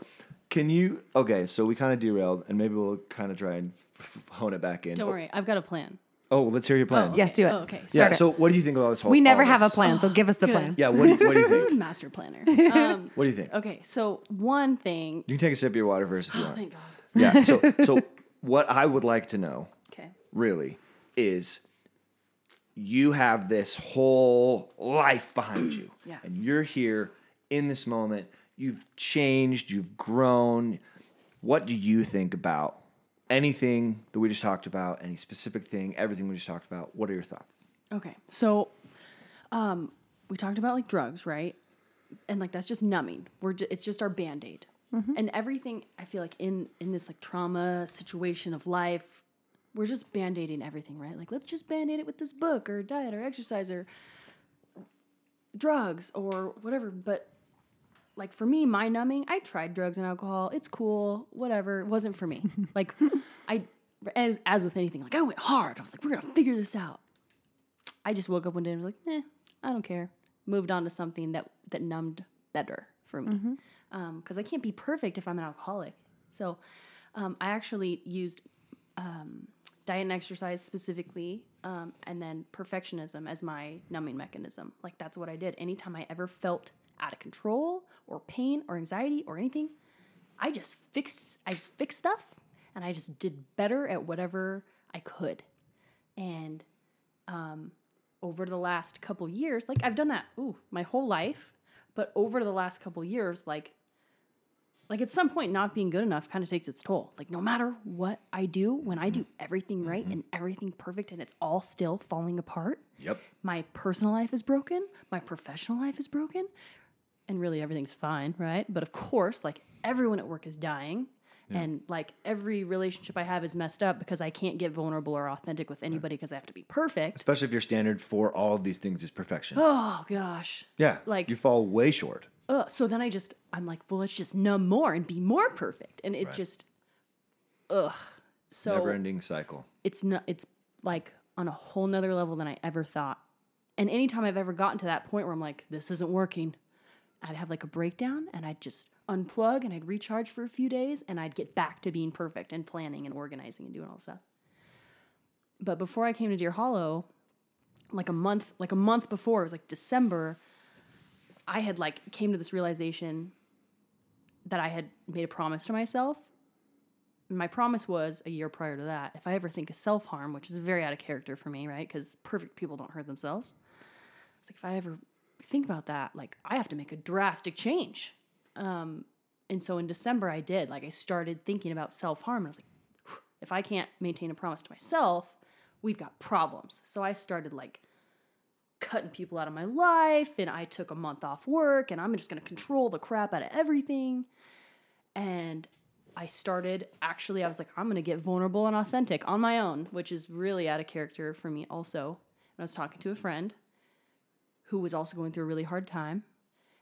can you? Okay, so we kind of derailed, and maybe we'll kind of try and f- f- hone it back in. Don't worry, I've got a plan. Oh, let's hear your plan. Yes, do it. Oh, okay. Yeah. Start it. So, what do you think about this whole? We never all have a this? plan, so give us the Good. plan. Yeah. What do you, what do you This is think? master planner. Um, What do you think? okay, so one thing. You can take a sip of your water first if you want. Oh thank God. Yeah. So, so what I would like to know, Okay. really, is you have this whole life behind you, Yeah. and you're here in this moment. You've changed. You've grown. What do you think about anything that we just talked about? Any specific thing? Everything we just talked about. What are your thoughts? Okay. So, um, we talked about like drugs, right? And like that's just numbing. We're ju- it's just our band aid. And everything I feel like in in this like trauma situation of life, we're just band aiding everything, right? Like let's just band aid it with this book or diet or exercise or drugs or whatever. But like for me, my numbing, I tried drugs and alcohol. It's cool, whatever. It wasn't for me. like I as as with anything, like I went hard. I was like, we're gonna figure this out. I just woke up one day and was like, eh, I don't care. Moved on to something that that numbed better for me. Because I can't be perfect if I'm an alcoholic. So um, I actually used um, diet and exercise specifically, um, and then perfectionism as my numbing mechanism. Like that's what I did. Anytime I ever felt out of control or pain or anxiety or anything, I just fixed. I just fixed stuff, and I just did better at whatever I could. And um, over the last couple years, like I've done that, ooh, my whole life. But over the last couple years, like like at some point not being good enough kind of takes its toll like no matter what i do when i do everything right and everything perfect and it's all still falling apart Yep. my personal life is broken my professional life is broken and really everything's fine right but of course like everyone at work is dying and like every relationship i have is messed up because i can't get vulnerable or authentic with anybody because i have to be perfect Especially if your standard for all of these things is perfection. oh gosh yeah. like- you fall way short. Ugh. So then I just, I'm like, well, let's just numb more and be more perfect. And it just, ugh. So Never ending cycle. it's not, it's like on a whole nother level than I ever thought. And anytime I've ever gotten to that point where I'm like, this isn't working, I'd have like a breakdown and I'd just unplug and I'd recharge for a few days and I'd get back to being perfect and planning and organizing and doing all this stuff. But before I came to Deer Hollow, like a month, like a month before, it was like December, I had like came to this realization that I had made a promise to myself. My promise was a year prior to that, if I ever think of self harm, which is very out of character for me, right? Because perfect people don't hurt themselves. It's like if I ever think about that, like I have to make a drastic change. Um, and so in December, I did. Like I started thinking about self harm, and I was like, if I can't maintain a promise to myself, we've got problems. So I started like cutting people out of my life, and I took a month off work, and I'm just gonna control the crap out of everything. And I started actually, I was like, I'm gonna get vulnerable and authentic on my own, which is really out of character for me, also. And I was talking to a friend who was also going through a really hard time,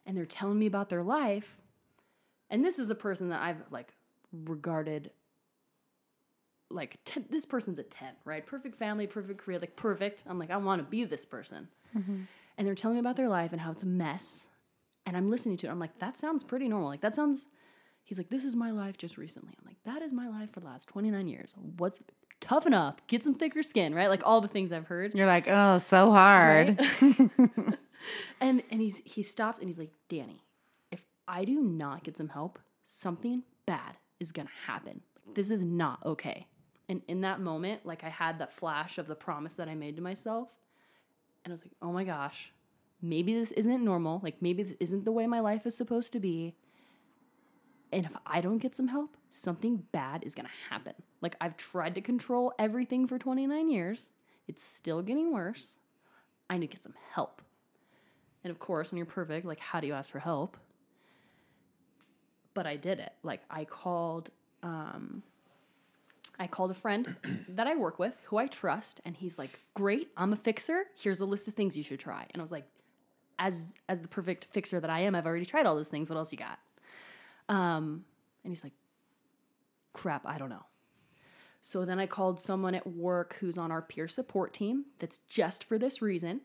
and they're telling me about their life. And this is a person that I've like regarded like 10, this person's a 10 right? Perfect family perfect career like perfect. I'm like i want to be this person. Mm-hmm. And they're telling me about their life and how it's a mess and i'm listening to it. I'm like that sounds pretty normal. Like that sounds he's like this is my life just recently. I'm like that is my life for the last 29 years. What's toughen up get some thicker skin right? Like all the things i've heard. You're like, oh, so hard. and and he's he stops and he's like danny if i do not get some help something bad is gonna happen. This is not okay. And in that moment like i had that flash of the promise that i made to myself and i was like oh my gosh maybe this isn't normal. Like maybe this isn't the way my life is supposed to be and if i don't get some help something bad is gonna happen like i've tried to control everything for 29 years it's still getting worse i need to get some help and of course, when you're perfect, like, how do you ask for help? But I did it. Like, I called, um, I called a friend that I work with who I trust, and he's like, "Great, I'm a fixer. Here's a list of things you should try." And I was like, "As as the perfect fixer that I am, I've already tried all those things. What else you got?" Um, and he's like, "Crap, I don't know." So then I called someone at work who's on our peer support team that's just for this reason.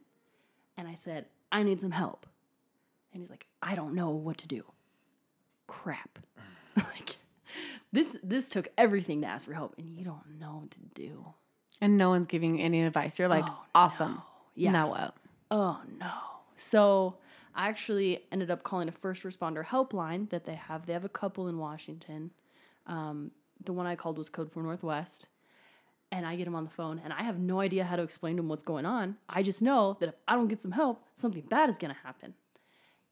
And I said, I need some help. And he's like, I don't know what to do. Crap. like this this took everything to ask for help and you don't know what to do. And no one's giving you any advice. You're like, Oh, awesome. no. Yeah. Now what? Oh no. So I actually ended up calling a first responder helpline that they have. They have a couple in Washington. Um, the one I called was Code 4 Northwest. And I get him on the phone, and I have no idea how to explain to him what's going on. I just know that if I don't get some help, something bad is going to happen.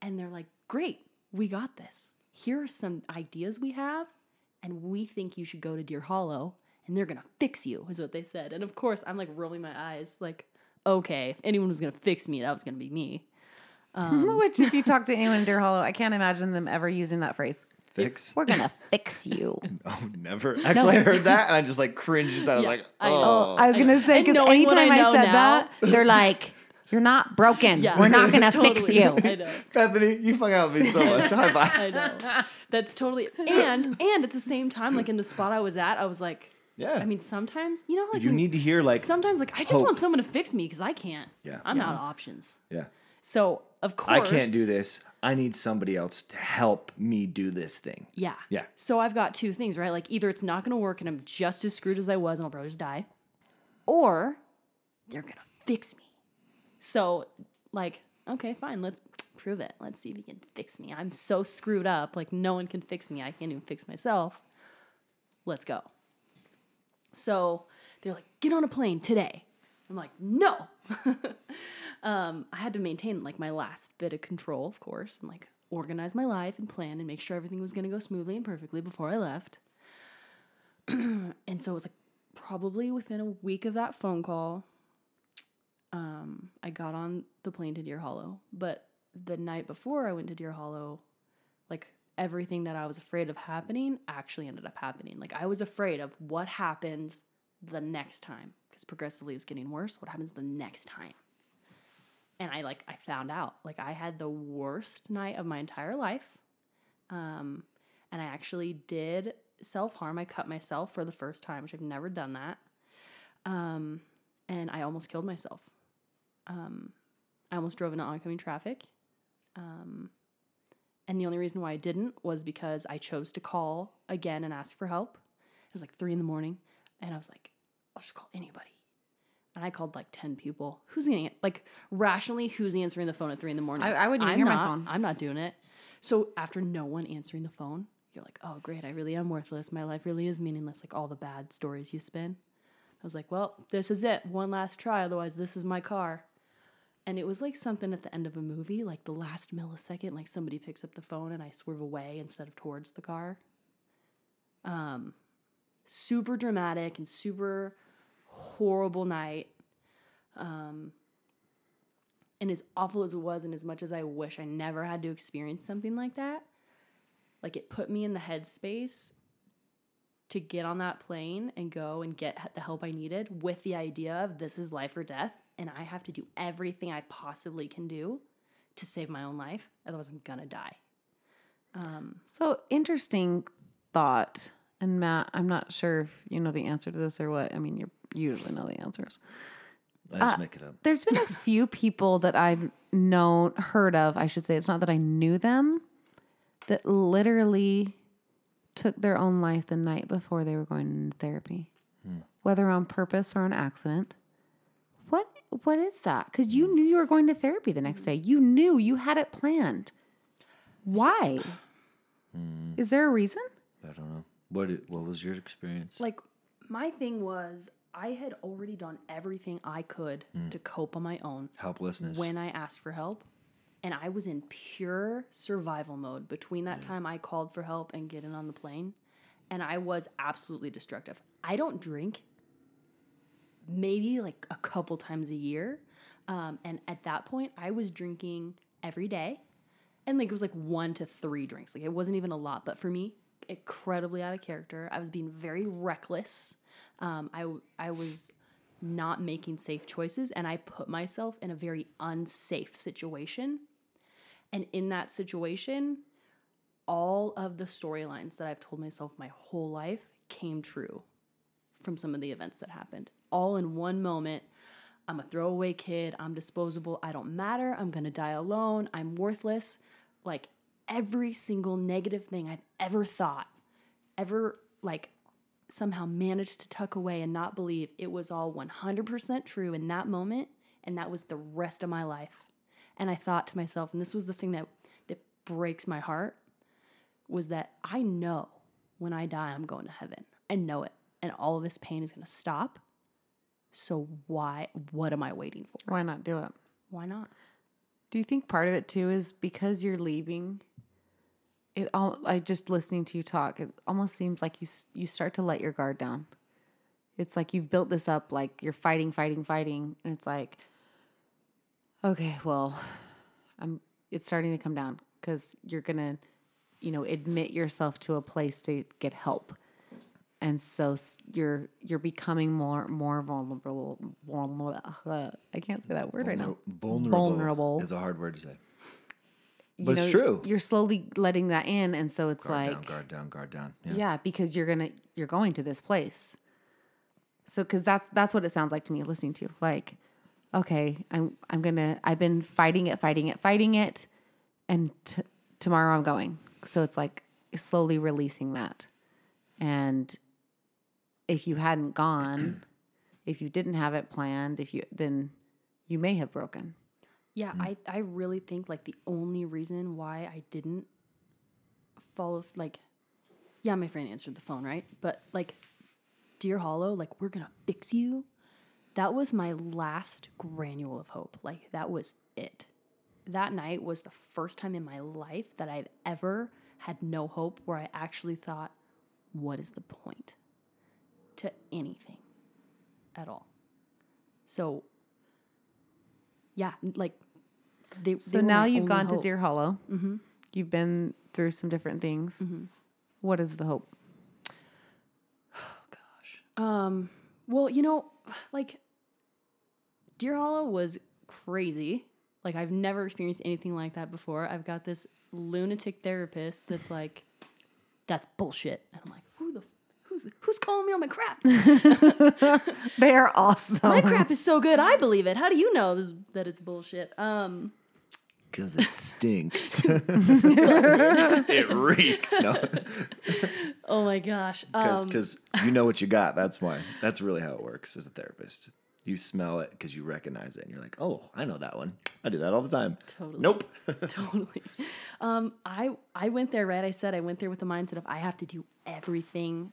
And they're like, Great, we got this. Here are some ideas we have, and we think you should go to Deer Hollow, and they're going to fix you, is what they said. And of course, I'm like rolling my eyes, like, okay, if anyone was going to fix me, that was going to be me. Um, Which, if you talk to anyone in Deer Hollow, I can't imagine them ever using that phrase. Fix? We're gonna fix you. Oh, never. Actually, I heard that and I just like cringed inside. I was Yeah, like, I oh. I was gonna say and because knowing what anytime I I, know said now- that, they're like, "You're not broken. Yeah. We're not gonna fix Totally. you." I know. Bethany, you fuck out with me so much. High five. I know. That's totally and and at the same time, like in the spot I was at, I was like, Yeah. I mean, sometimes you know, like you when- need to hear like, sometimes like I just hope. want someone to fix me because I can't. Yeah. I'm Yeah. out of options. yeah, So of course I can't do this. I need somebody else to help me do this thing. Yeah. Yeah. So I've got two things, right? Like either it's not going to work and I'm just as screwed as I was and I'll probably just die, or they're going to fix me. So, like, okay, fine, let's prove it. Let's see if you can fix me. I'm so screwed up. Like, no one can fix me. I can't even fix myself. Let's go. So they're like, get on a plane today. I'm like, no. um, I had to maintain like my last bit of control, of course, and like organize my life and plan and make sure everything was gonna go smoothly and perfectly before I left. and so it was like probably within a week of that phone call, um, I got on the plane to Deer Hollow. But the night before I went to Deer Hollow, like everything that I was afraid of happening actually ended up happening. Like I was afraid of what happens the next time progressively it was getting worse. What happens the next time? And I like I found out like I had the worst night of my entire life. Um, and I actually did self harm. I cut myself for the first time, which I've never done that. Um, and I almost killed myself. Um, I almost drove into oncoming traffic. Um, And the only reason why I didn't was because I chose to call again and ask for help. It was like three in the morning. And I was like, I'll just call anybody. And I called like 10 people. Who's going to, like, rationally, who's answering the phone at three in the morning? I- I wouldn't even I'm hear my not- phone. I'm not doing it. So after no one answering the phone, you're like, oh, great. I really am worthless. My life really is meaningless. Like all the bad stories you spin. I was like, well, this is it. One last try. Otherwise, this is my car. And it was like something at the end of a movie, like the last millisecond, like somebody picks up the phone and I swerve away instead of towards the car. Um, super dramatic and super horrible night. Um, and as awful as it was, and as much as I wish I never had to experience something like that, like it put me in the headspace to get on that plane and go and get the help I needed with the idea of this is life or death, and I have to do everything I possibly can do to save my own life. Otherwise, I'm gonna die. So interesting thought. And Matt, I'm not sure if you know the answer to this or what. I mean, you usually know the answers. I just uh, make it up. There's been a few people that I've known, heard of, I should say. It's not that I knew them, that literally took their own life the night before they were going into therapy, hmm. whether on purpose or an accident. What what is that? Because you hmm. knew you were going to therapy the next day. You knew you had it planned. Why? Hmm. Is there a reason? I don't know. What what was your experience? Like, my thing was, I had already done everything I could to cope on my own Helplessness. when I asked for help. And I was in pure survival mode between that time I called for help and getting on the plane. And I was absolutely destructive. I don't drink maybe like a couple times a year. Um, and at that point, I was drinking every day. And like it was like one to three drinks. Like it wasn't even a lot. But for me, incredibly out of character. I was being very reckless. Um, I, I was not making safe choices. And I put myself in a very unsafe situation. And in that situation, all of the storylines that I've told myself my whole life came true from some of the events that happened. All in one moment. I'm a throwaway kid. I'm disposable. I don't matter. I'm going to die alone. I'm worthless. Like every single negative thing I've ever thought, ever like somehow managed to tuck away and not believe it was all 100% true in that moment. And that was the rest of my life. And I thought to myself, and this was the thing that, that breaks my heart, was that I know when I die, I'm going to heaven. I know it. And all of this pain is going to stop. So why, what am I waiting for? Why not do it? Why not? Do you think part of it too is because you're leaving? It all I just listening to you talk. It almost seems like you you start to let your guard down. It's like you've built this up, like you're fighting, fighting, fighting, and it's like, okay, well, I'm. It's starting to come down because you're gonna, you know, admit yourself to a place to get help, and so you're you're becoming more more vulnerable. vulnerable I can't say that word right now. Vulnerable, Vulnerable. is a hard word to say. But it's true. You're slowly letting that in, and so it's Guard like, down, guard down, guard down. Yeah. yeah, because you're gonna you're going to this place. So, because that's that's what it sounds like to me listening to you. Like, okay, I'm I'm gonna I've been fighting it, fighting it, fighting it, and t- tomorrow I'm going. So it's like slowly releasing that, and if you hadn't gone, if you didn't have it planned, if you then you may have broken. Yeah, mm. I, I really think like the only reason why I didn't follow like yeah, my friend answered the phone, right? But like Deer Hollow, like we're gonna fix you. That was my last granule of hope. Like that was it. That night was the first time in my life that I've ever had no hope where I actually thought, what is the point to anything at all? So yeah, like they. So they now you've gone to. Deer Hollow. Mm-hmm. You've been through some different things. What is the hope? Um, well, you know, like Deer Hollow was crazy. Like I've never experienced anything like that before. I've got this lunatic therapist that's like, "That's bullshit," and I'm like, "Who the." Who's, who's calling me on my crap? They are awesome. My crap is so good, I believe it. How do you know this, that it's bullshit? Um, Because it stinks. it reeks. No, Oh my gosh. Um, because you know what you got. That's why. That's really how it works as a therapist. You smell it because you recognize it, and you're like, "Oh, I know that one. I do that all the time." Totally. Nope. totally. Um, I I went there, right? I said I went there with the mindset of I have to do everything,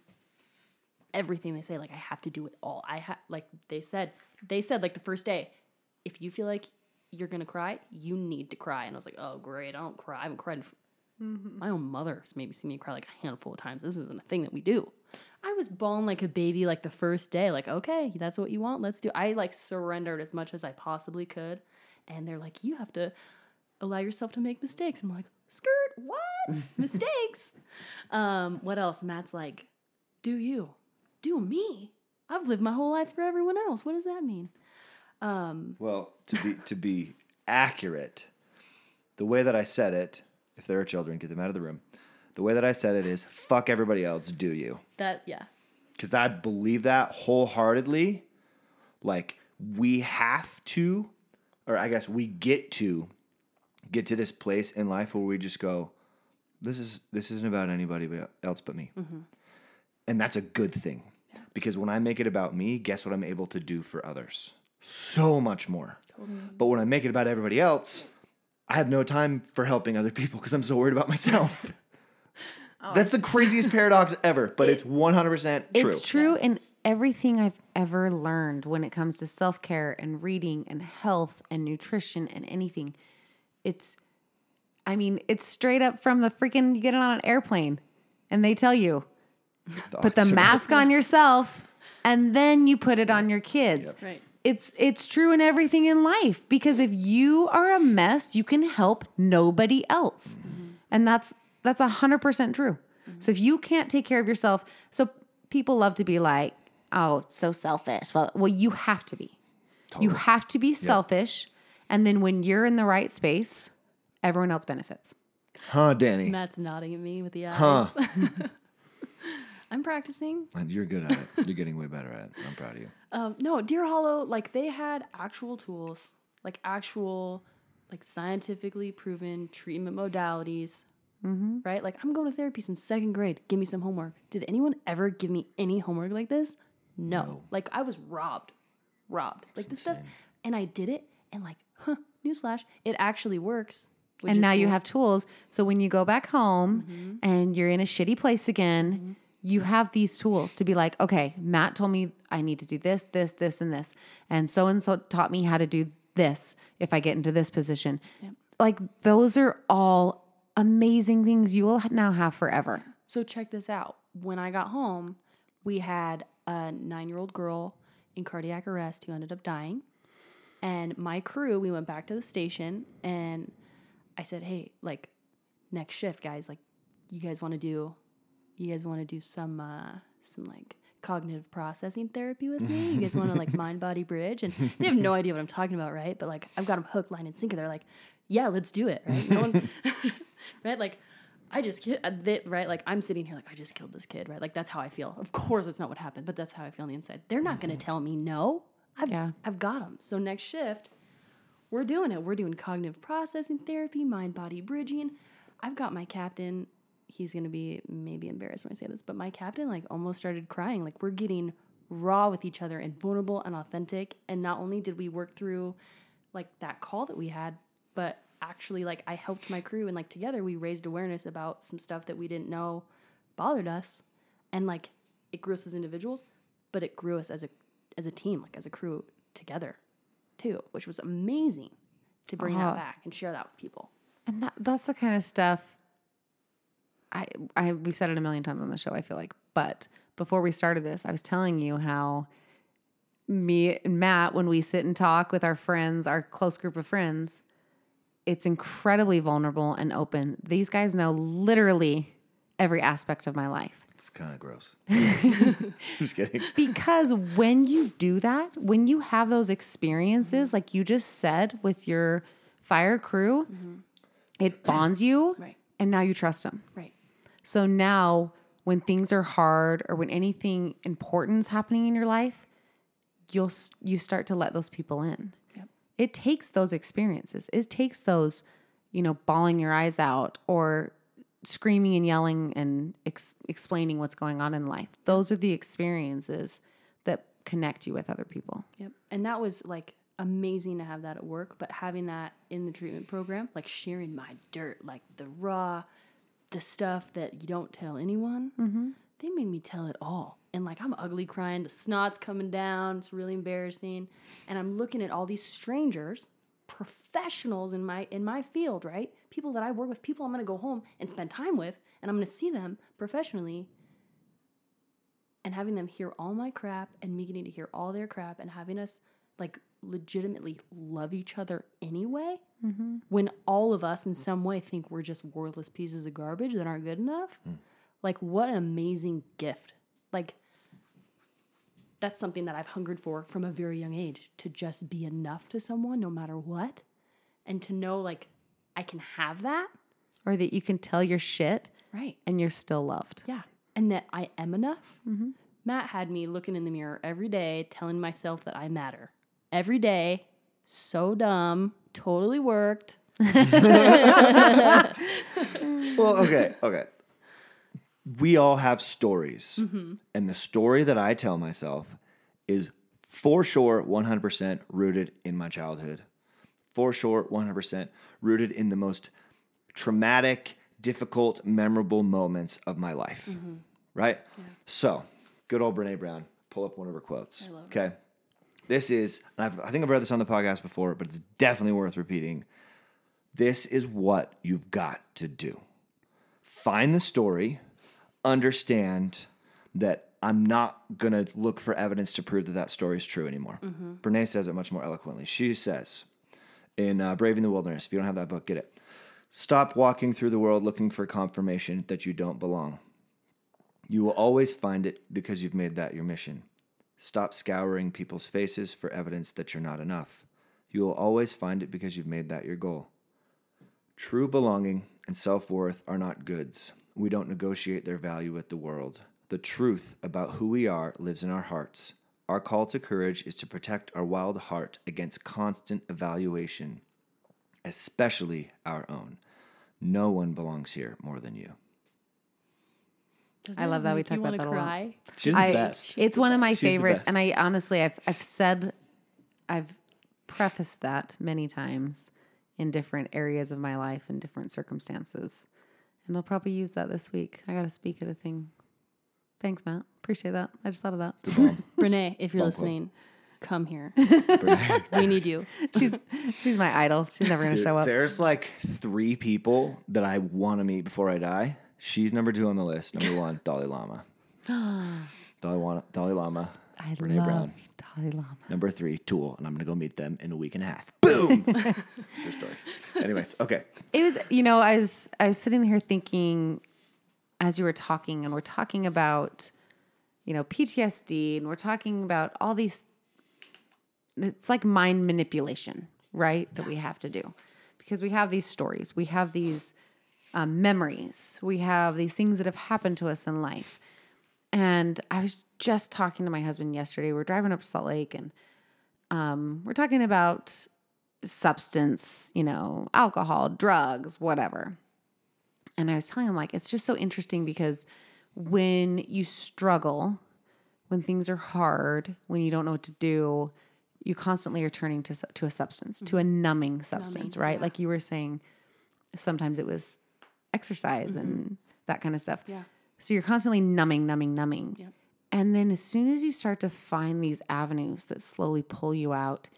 everything they say. Like I have to do it all. I have like they said. They said like the first day, if you feel like you're gonna cry, you need to cry. And I was like, oh great, I don't cry. I haven't cried. F- My own mother has maybe seen me cry like a handful of times. This isn't a thing that we do. I was bawling like a baby like the first day. Like okay, that's what you want. Let's do. I like surrendered as much as I possibly could. And they're like, you have to allow yourself to make mistakes. I'm like, skirt, what? mistakes? Um, what else? Matt's like, do you? Do me? I've lived my whole life for everyone else. What does that mean? Um, well, to be to be accurate, the way that I said it, if there are children, get them out of the room. The way that I said it is, "Fuck everybody else, do you?" That yeah. because I believe that wholeheartedly. Like we have to, or I guess we get to, get to this place in life where we just go, "This is this isn't about anybody else but me," mm-hmm. and that's a good thing because when I make it about me, guess what I'm able to do for others? So much more. But when I make it about everybody else, I have no time for helping other people because I'm so worried about myself. That's the craziest paradox ever, but it's 100% true. It's true in everything I've ever learned when it comes to self care and reading and health and nutrition and anything. It's, I mean, it's straight up from the freaking, you get it on an airplane and they tell you, put the mask on yourself and then you put it on your kids. Right. It's it's true in everything in life because if you are a mess, you can help nobody else. Mm-hmm. And that's that's a hundred percent true. Mm-hmm. So if you can't take care of yourself, so people love to be like, oh, so selfish. Well, well, you have to be. You have to be selfish. And then when you're in the right space, everyone else benefits. Huh, Danny? Matt's nodding at me with the eyes. I'm practicing. And You're good at it. You're getting way better at it. I'm proud of you. Um, no, Deer Hollow, like they had actual tools, like actual, like scientifically proven treatment modalities, mm-hmm. right? Like I'm going to therapy since second grade. Give me some homework. Did anyone ever give me any homework like this? No. Like I was robbed, robbed. Like this stuff, and I did it, and like, huh? Newsflash, it actually works. which and is now you have tools. So when you go back home mm-hmm. and you're in a shitty place again, mm-hmm. You have these tools to be like, okay, Matt told me I need to do this, this, this, and this. And so and so taught me how to do this if I get into this position. Like those are all amazing things you will now have forever. So check this out. When I got home, we had a nine-year-old girl in cardiac arrest who ended up dying. And my crew, we went back to the station and I said, "Hey, like next shift, guys, like you guys want to do you guys want to do some uh some like cognitive processing therapy with me? You guys want to like mind body bridge?" And they have no idea what I'm talking about, right? But like I've got them hook, line, and sinker. They're like, "Yeah, let's do it." Right? No one, right? Like I just killed, uh, right? Like I'm sitting here, like I just killed this kid, right? Like that's how I feel. Of course, that's not what happened, but that's how I feel on the inside. They're not going to tell me no. I've, Yeah. I've got them. So next shift, we're doing it. We're doing cognitive processing therapy, mind body bridging. I've got my captain. He's going to be maybe embarrassed when I say this, but my captain like almost started crying. Like we're getting raw with each other and vulnerable and authentic. And not only did we work through like that call that we had, but actually like I helped my crew and like together we raised awareness about some stuff that we didn't know bothered us. And like it grew us as individuals, but it grew us as a as a team, like as a crew together too, which was amazing to bring Uh-huh. that back and share that with people. And that, that's the kind of stuff I I we said it a million times on the show, I feel like. But before we started this, I was telling you how me and Matt, when we sit and talk with our friends, our close group of friends, it's incredibly vulnerable and open. These guys know literally every aspect of my life. It's kind of gross. Just kidding. Because when you do that, when you have those experiences, like you just said with your fire crew, mm-hmm. it bonds you. Right. And now you trust them. Right. So now when things are hard or when anything important is happening in your life, you'll you start to let those people in. Yep. It takes those experiences. It takes those you know, bawling your eyes out or screaming and yelling and ex- explaining what's going on in life. Those are the experiences that connect you with other people. Yep. And that was like amazing to have that at work, but having that in the treatment program, like sharing my dirt, like the raw, the stuff that you don't tell anyone, mm-hmm. they made me tell it all. And like I'm ugly crying, the snot's coming down, it's really embarrassing. And I'm looking at all these strangers, professionals in my in my field, right? People that I work with, people I'm gonna go home and spend time with, and I'm gonna see them professionally and having them hear all my crap and me getting to hear all their crap and having us like legitimately love each other anyway mm-hmm. when all of us in some way think we're just worthless pieces of garbage that aren't good enough hmm. like what an amazing gift like that's something that i've hungered for from a very young age to just be enough to someone no matter what and to know like i can have that Or that you can tell your shit right and you're still loved. yeah. And that I am enough. Mm-hmm. Matt had me looking in the mirror every day, telling myself that I matter. Every day. So dumb. Totally worked. Well, okay, okay. We all have stories. Mm-hmm. And the story that I tell myself is for sure 100% rooted in my childhood. For sure 100% rooted in the most traumatic, difficult, memorable moments of my life. Mm-hmm. Right? So, good old Brene Brown. Pull up one of her quotes. okay. This is, and I've, I think I've read this on the podcast before, but it's definitely worth repeating. This is what you've got to do find the story, understand that I'm not going to look for evidence to prove that that story is true anymore. Brene says it much more eloquently. She says in uh, Braving the Wilderness, if you don't have that book, get it. Stop walking through the world looking for confirmation that you don't belong. You will always find it because you've made that your mission. Stop scouring people's faces for evidence that you're not enough. You will always find it because you've made that your goal. True belonging and self worth are not goods. We don't negotiate their value with the world. The truth about who we are lives in our hearts. Our call to courage is to protect our wild heart against constant evaluation, especially our own. No one belongs here more than you. I love that we talk about that a lot. cry? She's the best. It's one of my She's favorites, and. I honestly, I've I've said, I've prefaced that many times in different areas of my life and different circumstances, and I'll probably use that this week. I got to speak at a thing. Thanks, Matt. Appreciate that. I just thought of that. Brene, if you're listening, come here. we need you. she's she's my idol. She's never gonna Dude, show up. There's like three people that I want to meet before I die. She's number two on the list. Number one, Dalai Lama. Dalai, Wana, Dalai Lama. I Brene love Brown. Dalai Lama. Number three, Tool, and I'm gonna go meet them in a week and a half. Boom. True story. Anyways, okay. It was, you know, I was I was sitting here thinking as you were talking, and we're talking about, you know, PTSD, and we're talking about all these. It's like mind manipulation, right? That we have to do because we have these stories, we have these um, memories, we have these things that have happened to us in life. And I was just talking to my husband yesterday. We are driving up to Salt Lake, and um, we're talking about substance, you know, alcohol, drugs, whatever. And I was telling him, like, it's just so interesting because when you struggle, when things are hard, when you don't know what to do, you constantly are turning to, to a substance, to a numbing substance, right? Like you were saying, sometimes it was exercise and that kind of stuff. Yeah. So you're constantly numbing, numbing, numbing. Yep. And then as soon as you start to find these avenues that slowly pull you out,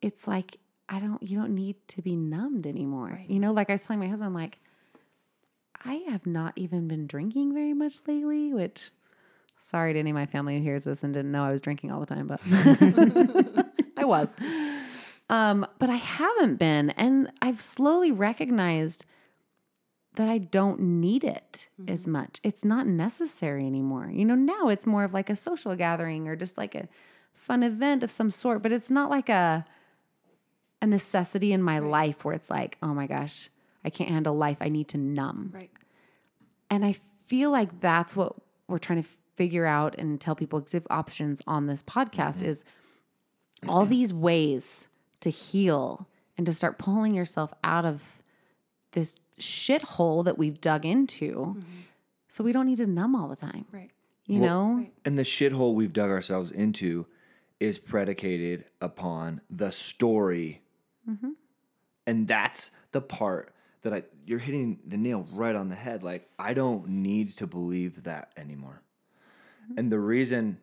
it's like I don't you don't need to be numbed anymore. You know, like I was telling my husband, I'm like, I have not even been drinking very much lately, which sorry to any of my family who hears this and didn't know I was drinking all the time, but I was. Um, but I haven't been. And I've slowly recognized that I don't need it as mm-hmm. much. It's not necessary anymore. You know, now it's more of like a social gathering or just like a fun event of some sort, but it's not like a a necessity in my life where it's like, oh my gosh, I can't handle life. I need to numb. Right. And I feel like that's what we're trying to figure out and tell people give options on this podcast mm-hmm. is all these ways to heal and to start pulling yourself out of this shithole that we've dug into. Mm-hmm. So we don't need to numb all the time. Right. You know? And the shithole we've dug ourselves into is predicated upon the story. Mm-hmm. And that's the part that I you're hitting the nail right on the head. Like I don't need to believe that anymore. Mm-hmm. And the reason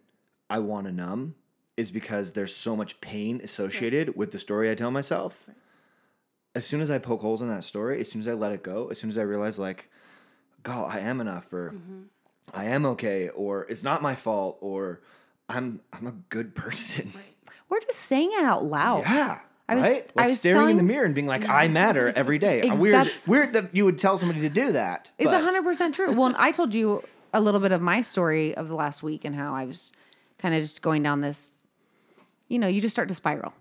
I want to numb is because there's so much pain associated with the story I tell myself. As soon as I poke holes in that story, as soon as I let it go, as soon as I realize like, God, I am enough or mm-hmm. I am okay or it's not my fault or I'm I'm a good person. We're just saying it out loud. Yeah. I was- right? I Like was staring in the mirror and being like, I matter every day. Ex- weird, that's- weird that you would tell somebody to do that. It's hundred percent true. Well, and I told you a little bit of my story of the last week and how I was kind of just going down this. You know, you just start to spiral,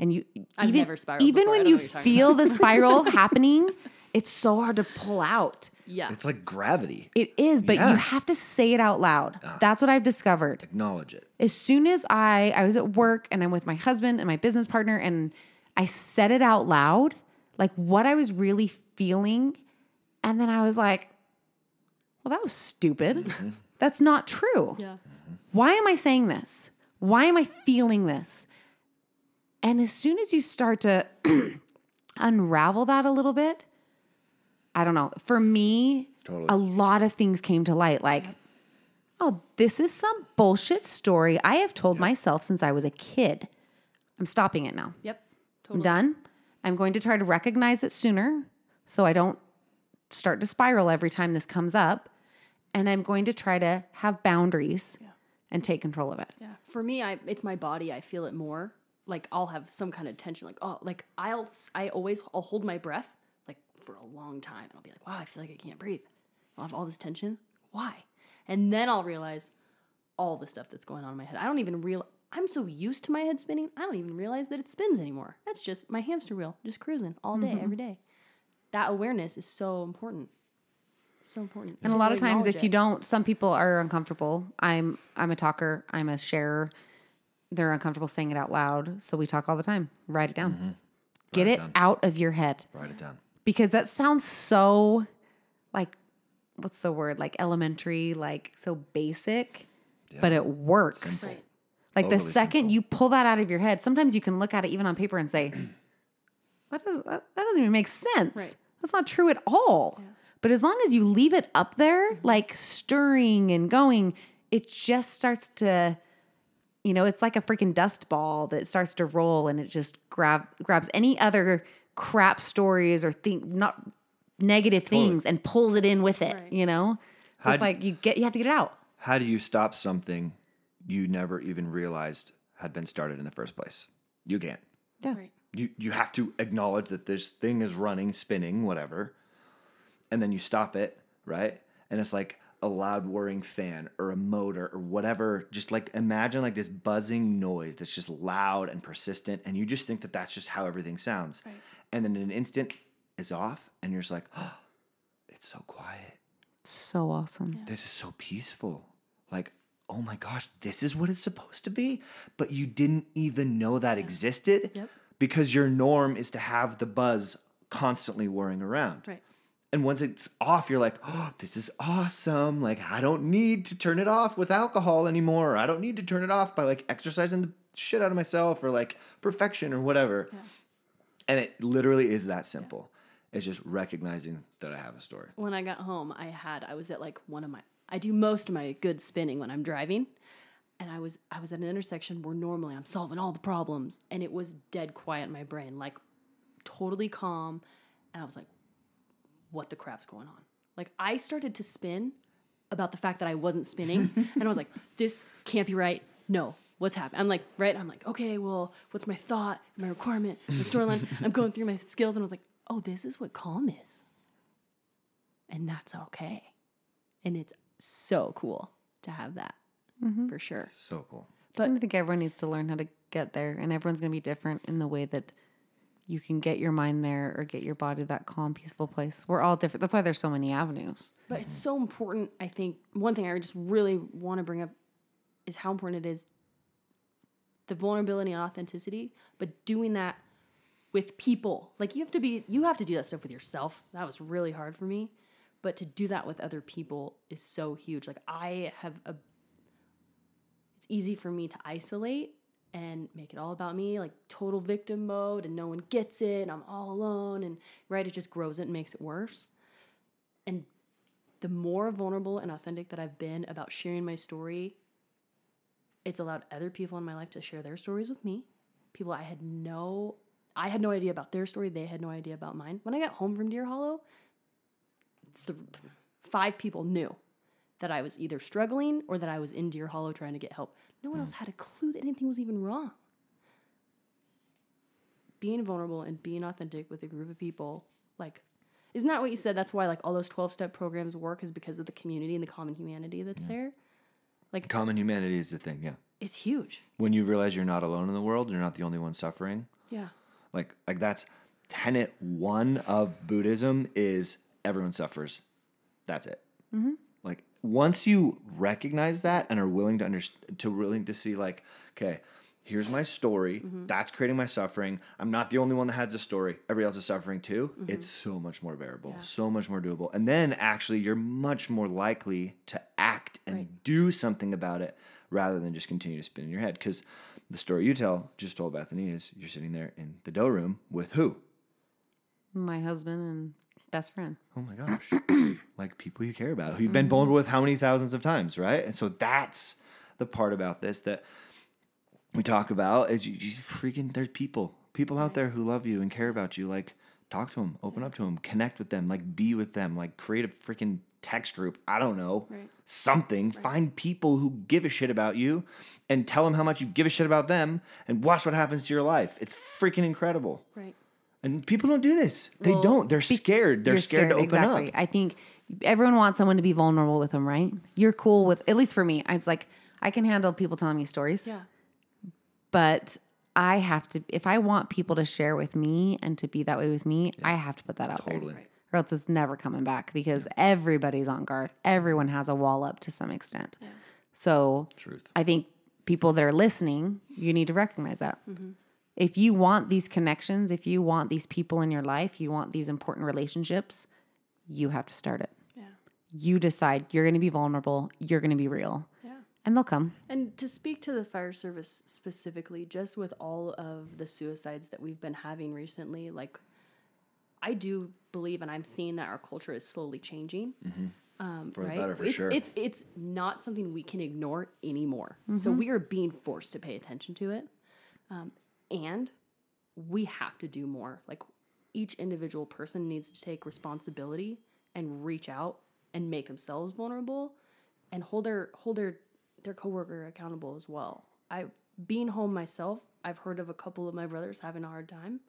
and you I've even never spiraled even before. When you know what you're talking feel the spiral happening, it's so hard to pull out. Yeah. It's like gravity. It is, but Yeah. you have to say it out loud. Ah. That's what I've discovered. Acknowledge it. as soon as I I was at work and I'm with my husband and my business partner and I said it out loud, like what I was really feeling, and then I was like, "Well, that was stupid. Mm-hmm. That's not true. yeah. Why am I saying this? Why am I feeling this?" And as soon as you start to unravel that a little bit, I don't know. For me, Totally. a lot of things came to light like oh, this is some bullshit story I have told myself since I was a kid. I'm stopping it now. Yep. I'm done. I'm going to try to recognize it sooner so I don't start to spiral every time this comes up. And I'm going to try to have boundaries and take control of it. Yeah. For me, I it's my body. I feel it more. Like I'll have some kind of tension. Like oh, like I'll I always I'll hold my breath like for a long time, and I'll be like, wow, I feel like I can't breathe. I'll have all this tension. Why? And then I'll realize all the stuff that's going on in my head. I don't even real. I'm so used to my head spinning. I don't even realize that it spins anymore. That's just my hamster wheel, just cruising all day, mm-hmm. every day. That awareness is so important. So important. And a lot of times if you don't some people are uncomfortable. I'm I'm a talker, I'm a sharer. They're uncomfortable saying it out loud, so we talk all the time. Write it down. Mm-hmm. Get Write it it down. out of your head. Write it down. because that sounds so like what's the word like elementary like so basic but it works Simple. like the second simple. you pull that out of your head sometimes you can look at it even on paper and say that doesn't that, that doesn't even make sense Right. that's not true at all but as long as you leave it up there mm-hmm. like stirring and going it just starts to you know, it's like a freaking dust ball that starts to roll and it just grab grabs any other crap stories or think not negative things and pulls it in with it, Right. you know? So How it's d- like you get you have to get it out. How do you stop something you never even realized had been started in the first place? You can't. Yeah. Right. You you have to acknowledge that this thing is running, spinning, whatever, and then you stop it, right? And it's like a loud whirring fan or a motor or whatever. Just like imagine like this buzzing noise that's just loud and persistent, and you just think that that's just how everything sounds. And then in an instant, is off, and you're just like, oh, it's so quiet. So awesome. This is so peaceful. Like, oh my gosh, this is what it's supposed to be. But you didn't even know that existed Yep. because your norm is to have the buzz constantly whirring around. Right. And once it's off, you're like, oh, this is awesome. Like, I don't need to turn it off with alcohol anymore. I don't need to turn it off by like exercising the shit out of myself or like perfection or whatever. And it literally is that simple. It's just recognizing that I have a story. when I got home, I had I was at like one of my I do most of my good spinning when I'm driving. And I was I was at an intersection where normally I'm solving all the problems and it was dead quiet in my brain, like totally calm. And I was like, what the crap's going on? Like I started to spin about the fact that I wasn't spinning. and I was like, this can't be right. No. What's happening? I'm like, right? I'm like, okay, well, what's my thought, my requirement, my storyline? I'm going through my skills and I was like, oh, this is what calm is and that's okay. And it's so cool to have that mm-hmm. for sure. So cool. But I think everyone needs to learn how to get there and everyone's going to be different in the way that you can get your mind there or get your body to that calm peaceful place. We're all different. That's why there's so many avenues. But it's so important. I think one thing I just really want to bring up is how important it is the vulnerability and authenticity, but doing that with people. Like you have to be you have to do that stuff with yourself. That was really hard for me. But to do that with other people is so huge. Like I have a it's easy for me to isolate and make it all about me, like total victim mode and no one gets it and I'm all alone and right it just grows it and makes it worse. And the more vulnerable and authentic that I've been about sharing my story, it's allowed other people in my life to share their stories with me. People I had no I had no idea about their story, they had no idea about mine. When I got home from Deer Hollow, th- five people knew that I was either struggling or that I was in Deer Hollow trying to get help. No one else mm. had a clue that anything was even wrong. Being vulnerable and being authentic with a group of people, like, isn't that what you said? That's why like all those twelve step programs work is because of the community and the common humanity that's there. Like common humanity is the thing, yeah. It's huge. When you realize you're not alone in the world, you're not the only one suffering. Yeah. Like like that's tenet one of Buddhism is everyone suffers. That's it. Like once you recognize that and are willing to understand, to willing to see like, okay, here's my story. Mm-hmm. That's creating my suffering. I'm not the only one that has a story. Everybody else is suffering too. Mm-hmm. It's so much more bearable, so much more doable. And then actually, you're much more likely to act and do something about it rather than just continue to spin in your head. Because the story you tell, just told Bethany, is you're sitting there in the dough room with who? My husband and best friend. Oh my gosh. like people you care about, who you've been vulnerable with how many thousands of times, right? And so that's the part about this that we talk about is you, you freaking, there's people, people out there who love you and care about you. Like, talk to them, open up to them, connect with them, like, be with them, like, create a freaking text group. I don't know, Right. something. Find people who give a shit about you and tell them how much you give a shit about them and watch what happens to your life. It's freaking incredible. Right. And people don't do this. They Well, don't. They're scared. They're You're scared, to open exactly. up. I think everyone wants someone to be vulnerable with them, right? You're cool with, at least for me, I was like, I can handle people telling me stories, Yeah. but I have to, if I want people to share with me and to be that way with me, I have to put that out Totally. there. Or else it's never coming back because everybody's on guard. Everyone has a wall up to some extent. Yeah. So Truth. I think people that are listening, you need to recognize that. Mm-hmm. If you want these connections, if you want these people in your life, you want these important relationships, you have to start it. Yeah. You decide you're going to be vulnerable, you're going to be real, Yeah. and they'll come. And to speak to the fire service specifically, just with all of the suicides that we've been having recently, like I do believe, and I'm seeing that our culture is slowly changing. Um, For the right? better, for it's, sure. It's it's not something we can ignore anymore. So we are being forced to pay attention to it, um, and we have to do more. Like each individual person needs to take responsibility and reach out and make themselves vulnerable and hold their hold their their coworker accountable as well. I being home myself, I've heard of a couple of my brothers having a hard time.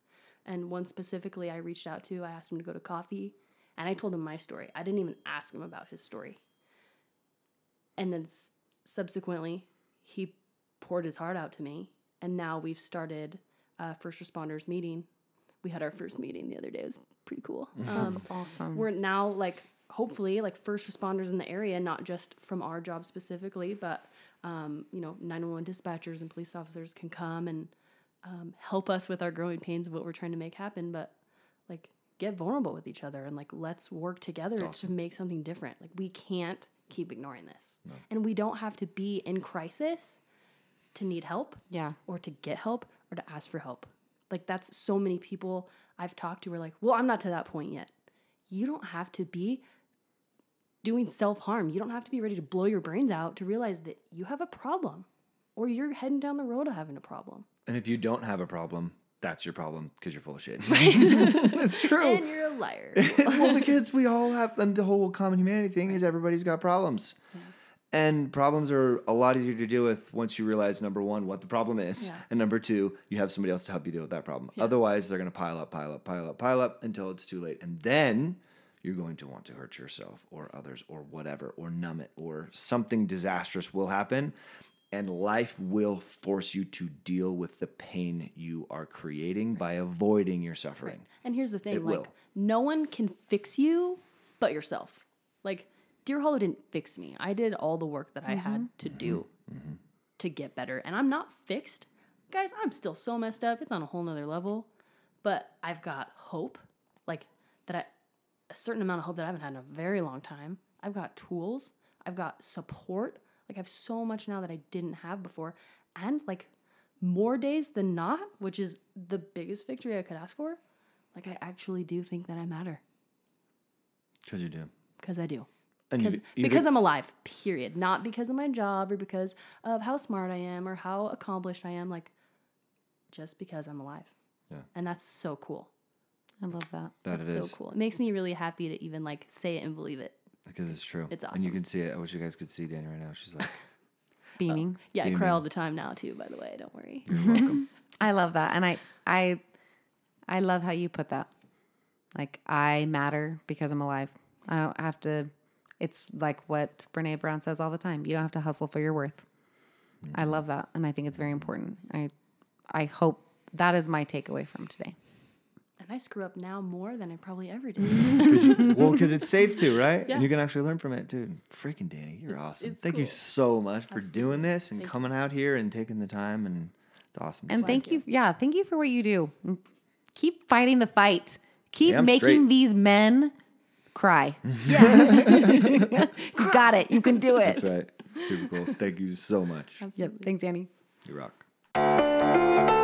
And one specifically I reached out to, I asked him to go to coffee and I told him my story. I didn't even ask him about his story. And then subsequently, he poured his heart out to me. And now we've started a first responders meeting. We had our first meeting the other day. It was pretty cool. Um, Awesome. we're now like hopefully like first responders in the area not just from our job specifically but um, you know 911 dispatchers and police officers can come and um, help us with our growing pains of what we're trying to make happen but like get vulnerable with each other and like let's work together to make something different like we can't keep ignoring this and we don't have to be in crisis to need help yeah. or to get help or to ask for help. Like that's so many people I've talked to are like, "Well, I'm not to that point yet." You don't have to be doing self-harm. You don't have to be ready to blow your brains out to realize that you have a problem or you're heading down the road of having a problem. And if you don't have a problem, that's your problem because you're full of shit. it's true. And you're a liar. well, because we all have, and the whole common humanity thing is everybody's got problems. And problems are a lot easier to deal with once you realize number one, what the problem is. Yeah. And number two, you have somebody else to help you deal with that problem. Otherwise, they're going to pile up, pile up, pile up, pile up until it's too late. And then you're going to want to hurt yourself or others or whatever, or numb it, or something disastrous will happen. And life will force you to deal with the pain you are creating by avoiding your suffering. And here's the thing, It like will. no one can fix you but yourself. Like Deer Hollow didn't fix me. I did all the work that I had mm-hmm. to do mm-hmm. Mm-hmm. to get better. And I'm not fixed. Guys, I'm still so messed up. It's on a whole nother level. but I've got hope, like that I a certain amount of hope that I haven't had in a very long time. I've got tools, I've got support. Like I have so much now that I didn't have before. And like more days than not, which is the biggest victory I could ask for. Like I actually do think that I matter Because you do. because I do. And you- Because you because get- I'm alive, period. Not because of my job or because of how smart I am or how accomplished I am. Like just because I'm alive. Yeah. And that's so cool. I love that. that That's it so is. cool. It makes me really happy to even like say it and believe it. Because it's true. It's awesome. And you can see it. I wish you guys could see Danny right now. She's like, Beaming. Oh, yeah, I cry all the time now too, by the way. Don't worry. you're welcome. I love that. And I I I love how you put that. Like I matter because I'm alive. I don't have to it's like what Brene Brown says all the time. You don't have to hustle for your worth. I love that and I think it's very important. I I hope that is my takeaway from today. and I screw up now more than I probably ever did. well, because it's safe to, right? Yeah. And you can actually learn from it, dude. Freaking Danny, you're awesome. it's Thank you so much for doing this and Thank you. coming out here and taking the time. And it's awesome. And thank you yeah, thank you for what you do. Keep fighting the fight. Keep Yeah, making straight. these men cry. Yeah. you got it. You can do it. That's right. Super cool. Thank you so much. Yep. Thanks, Annie. You rock.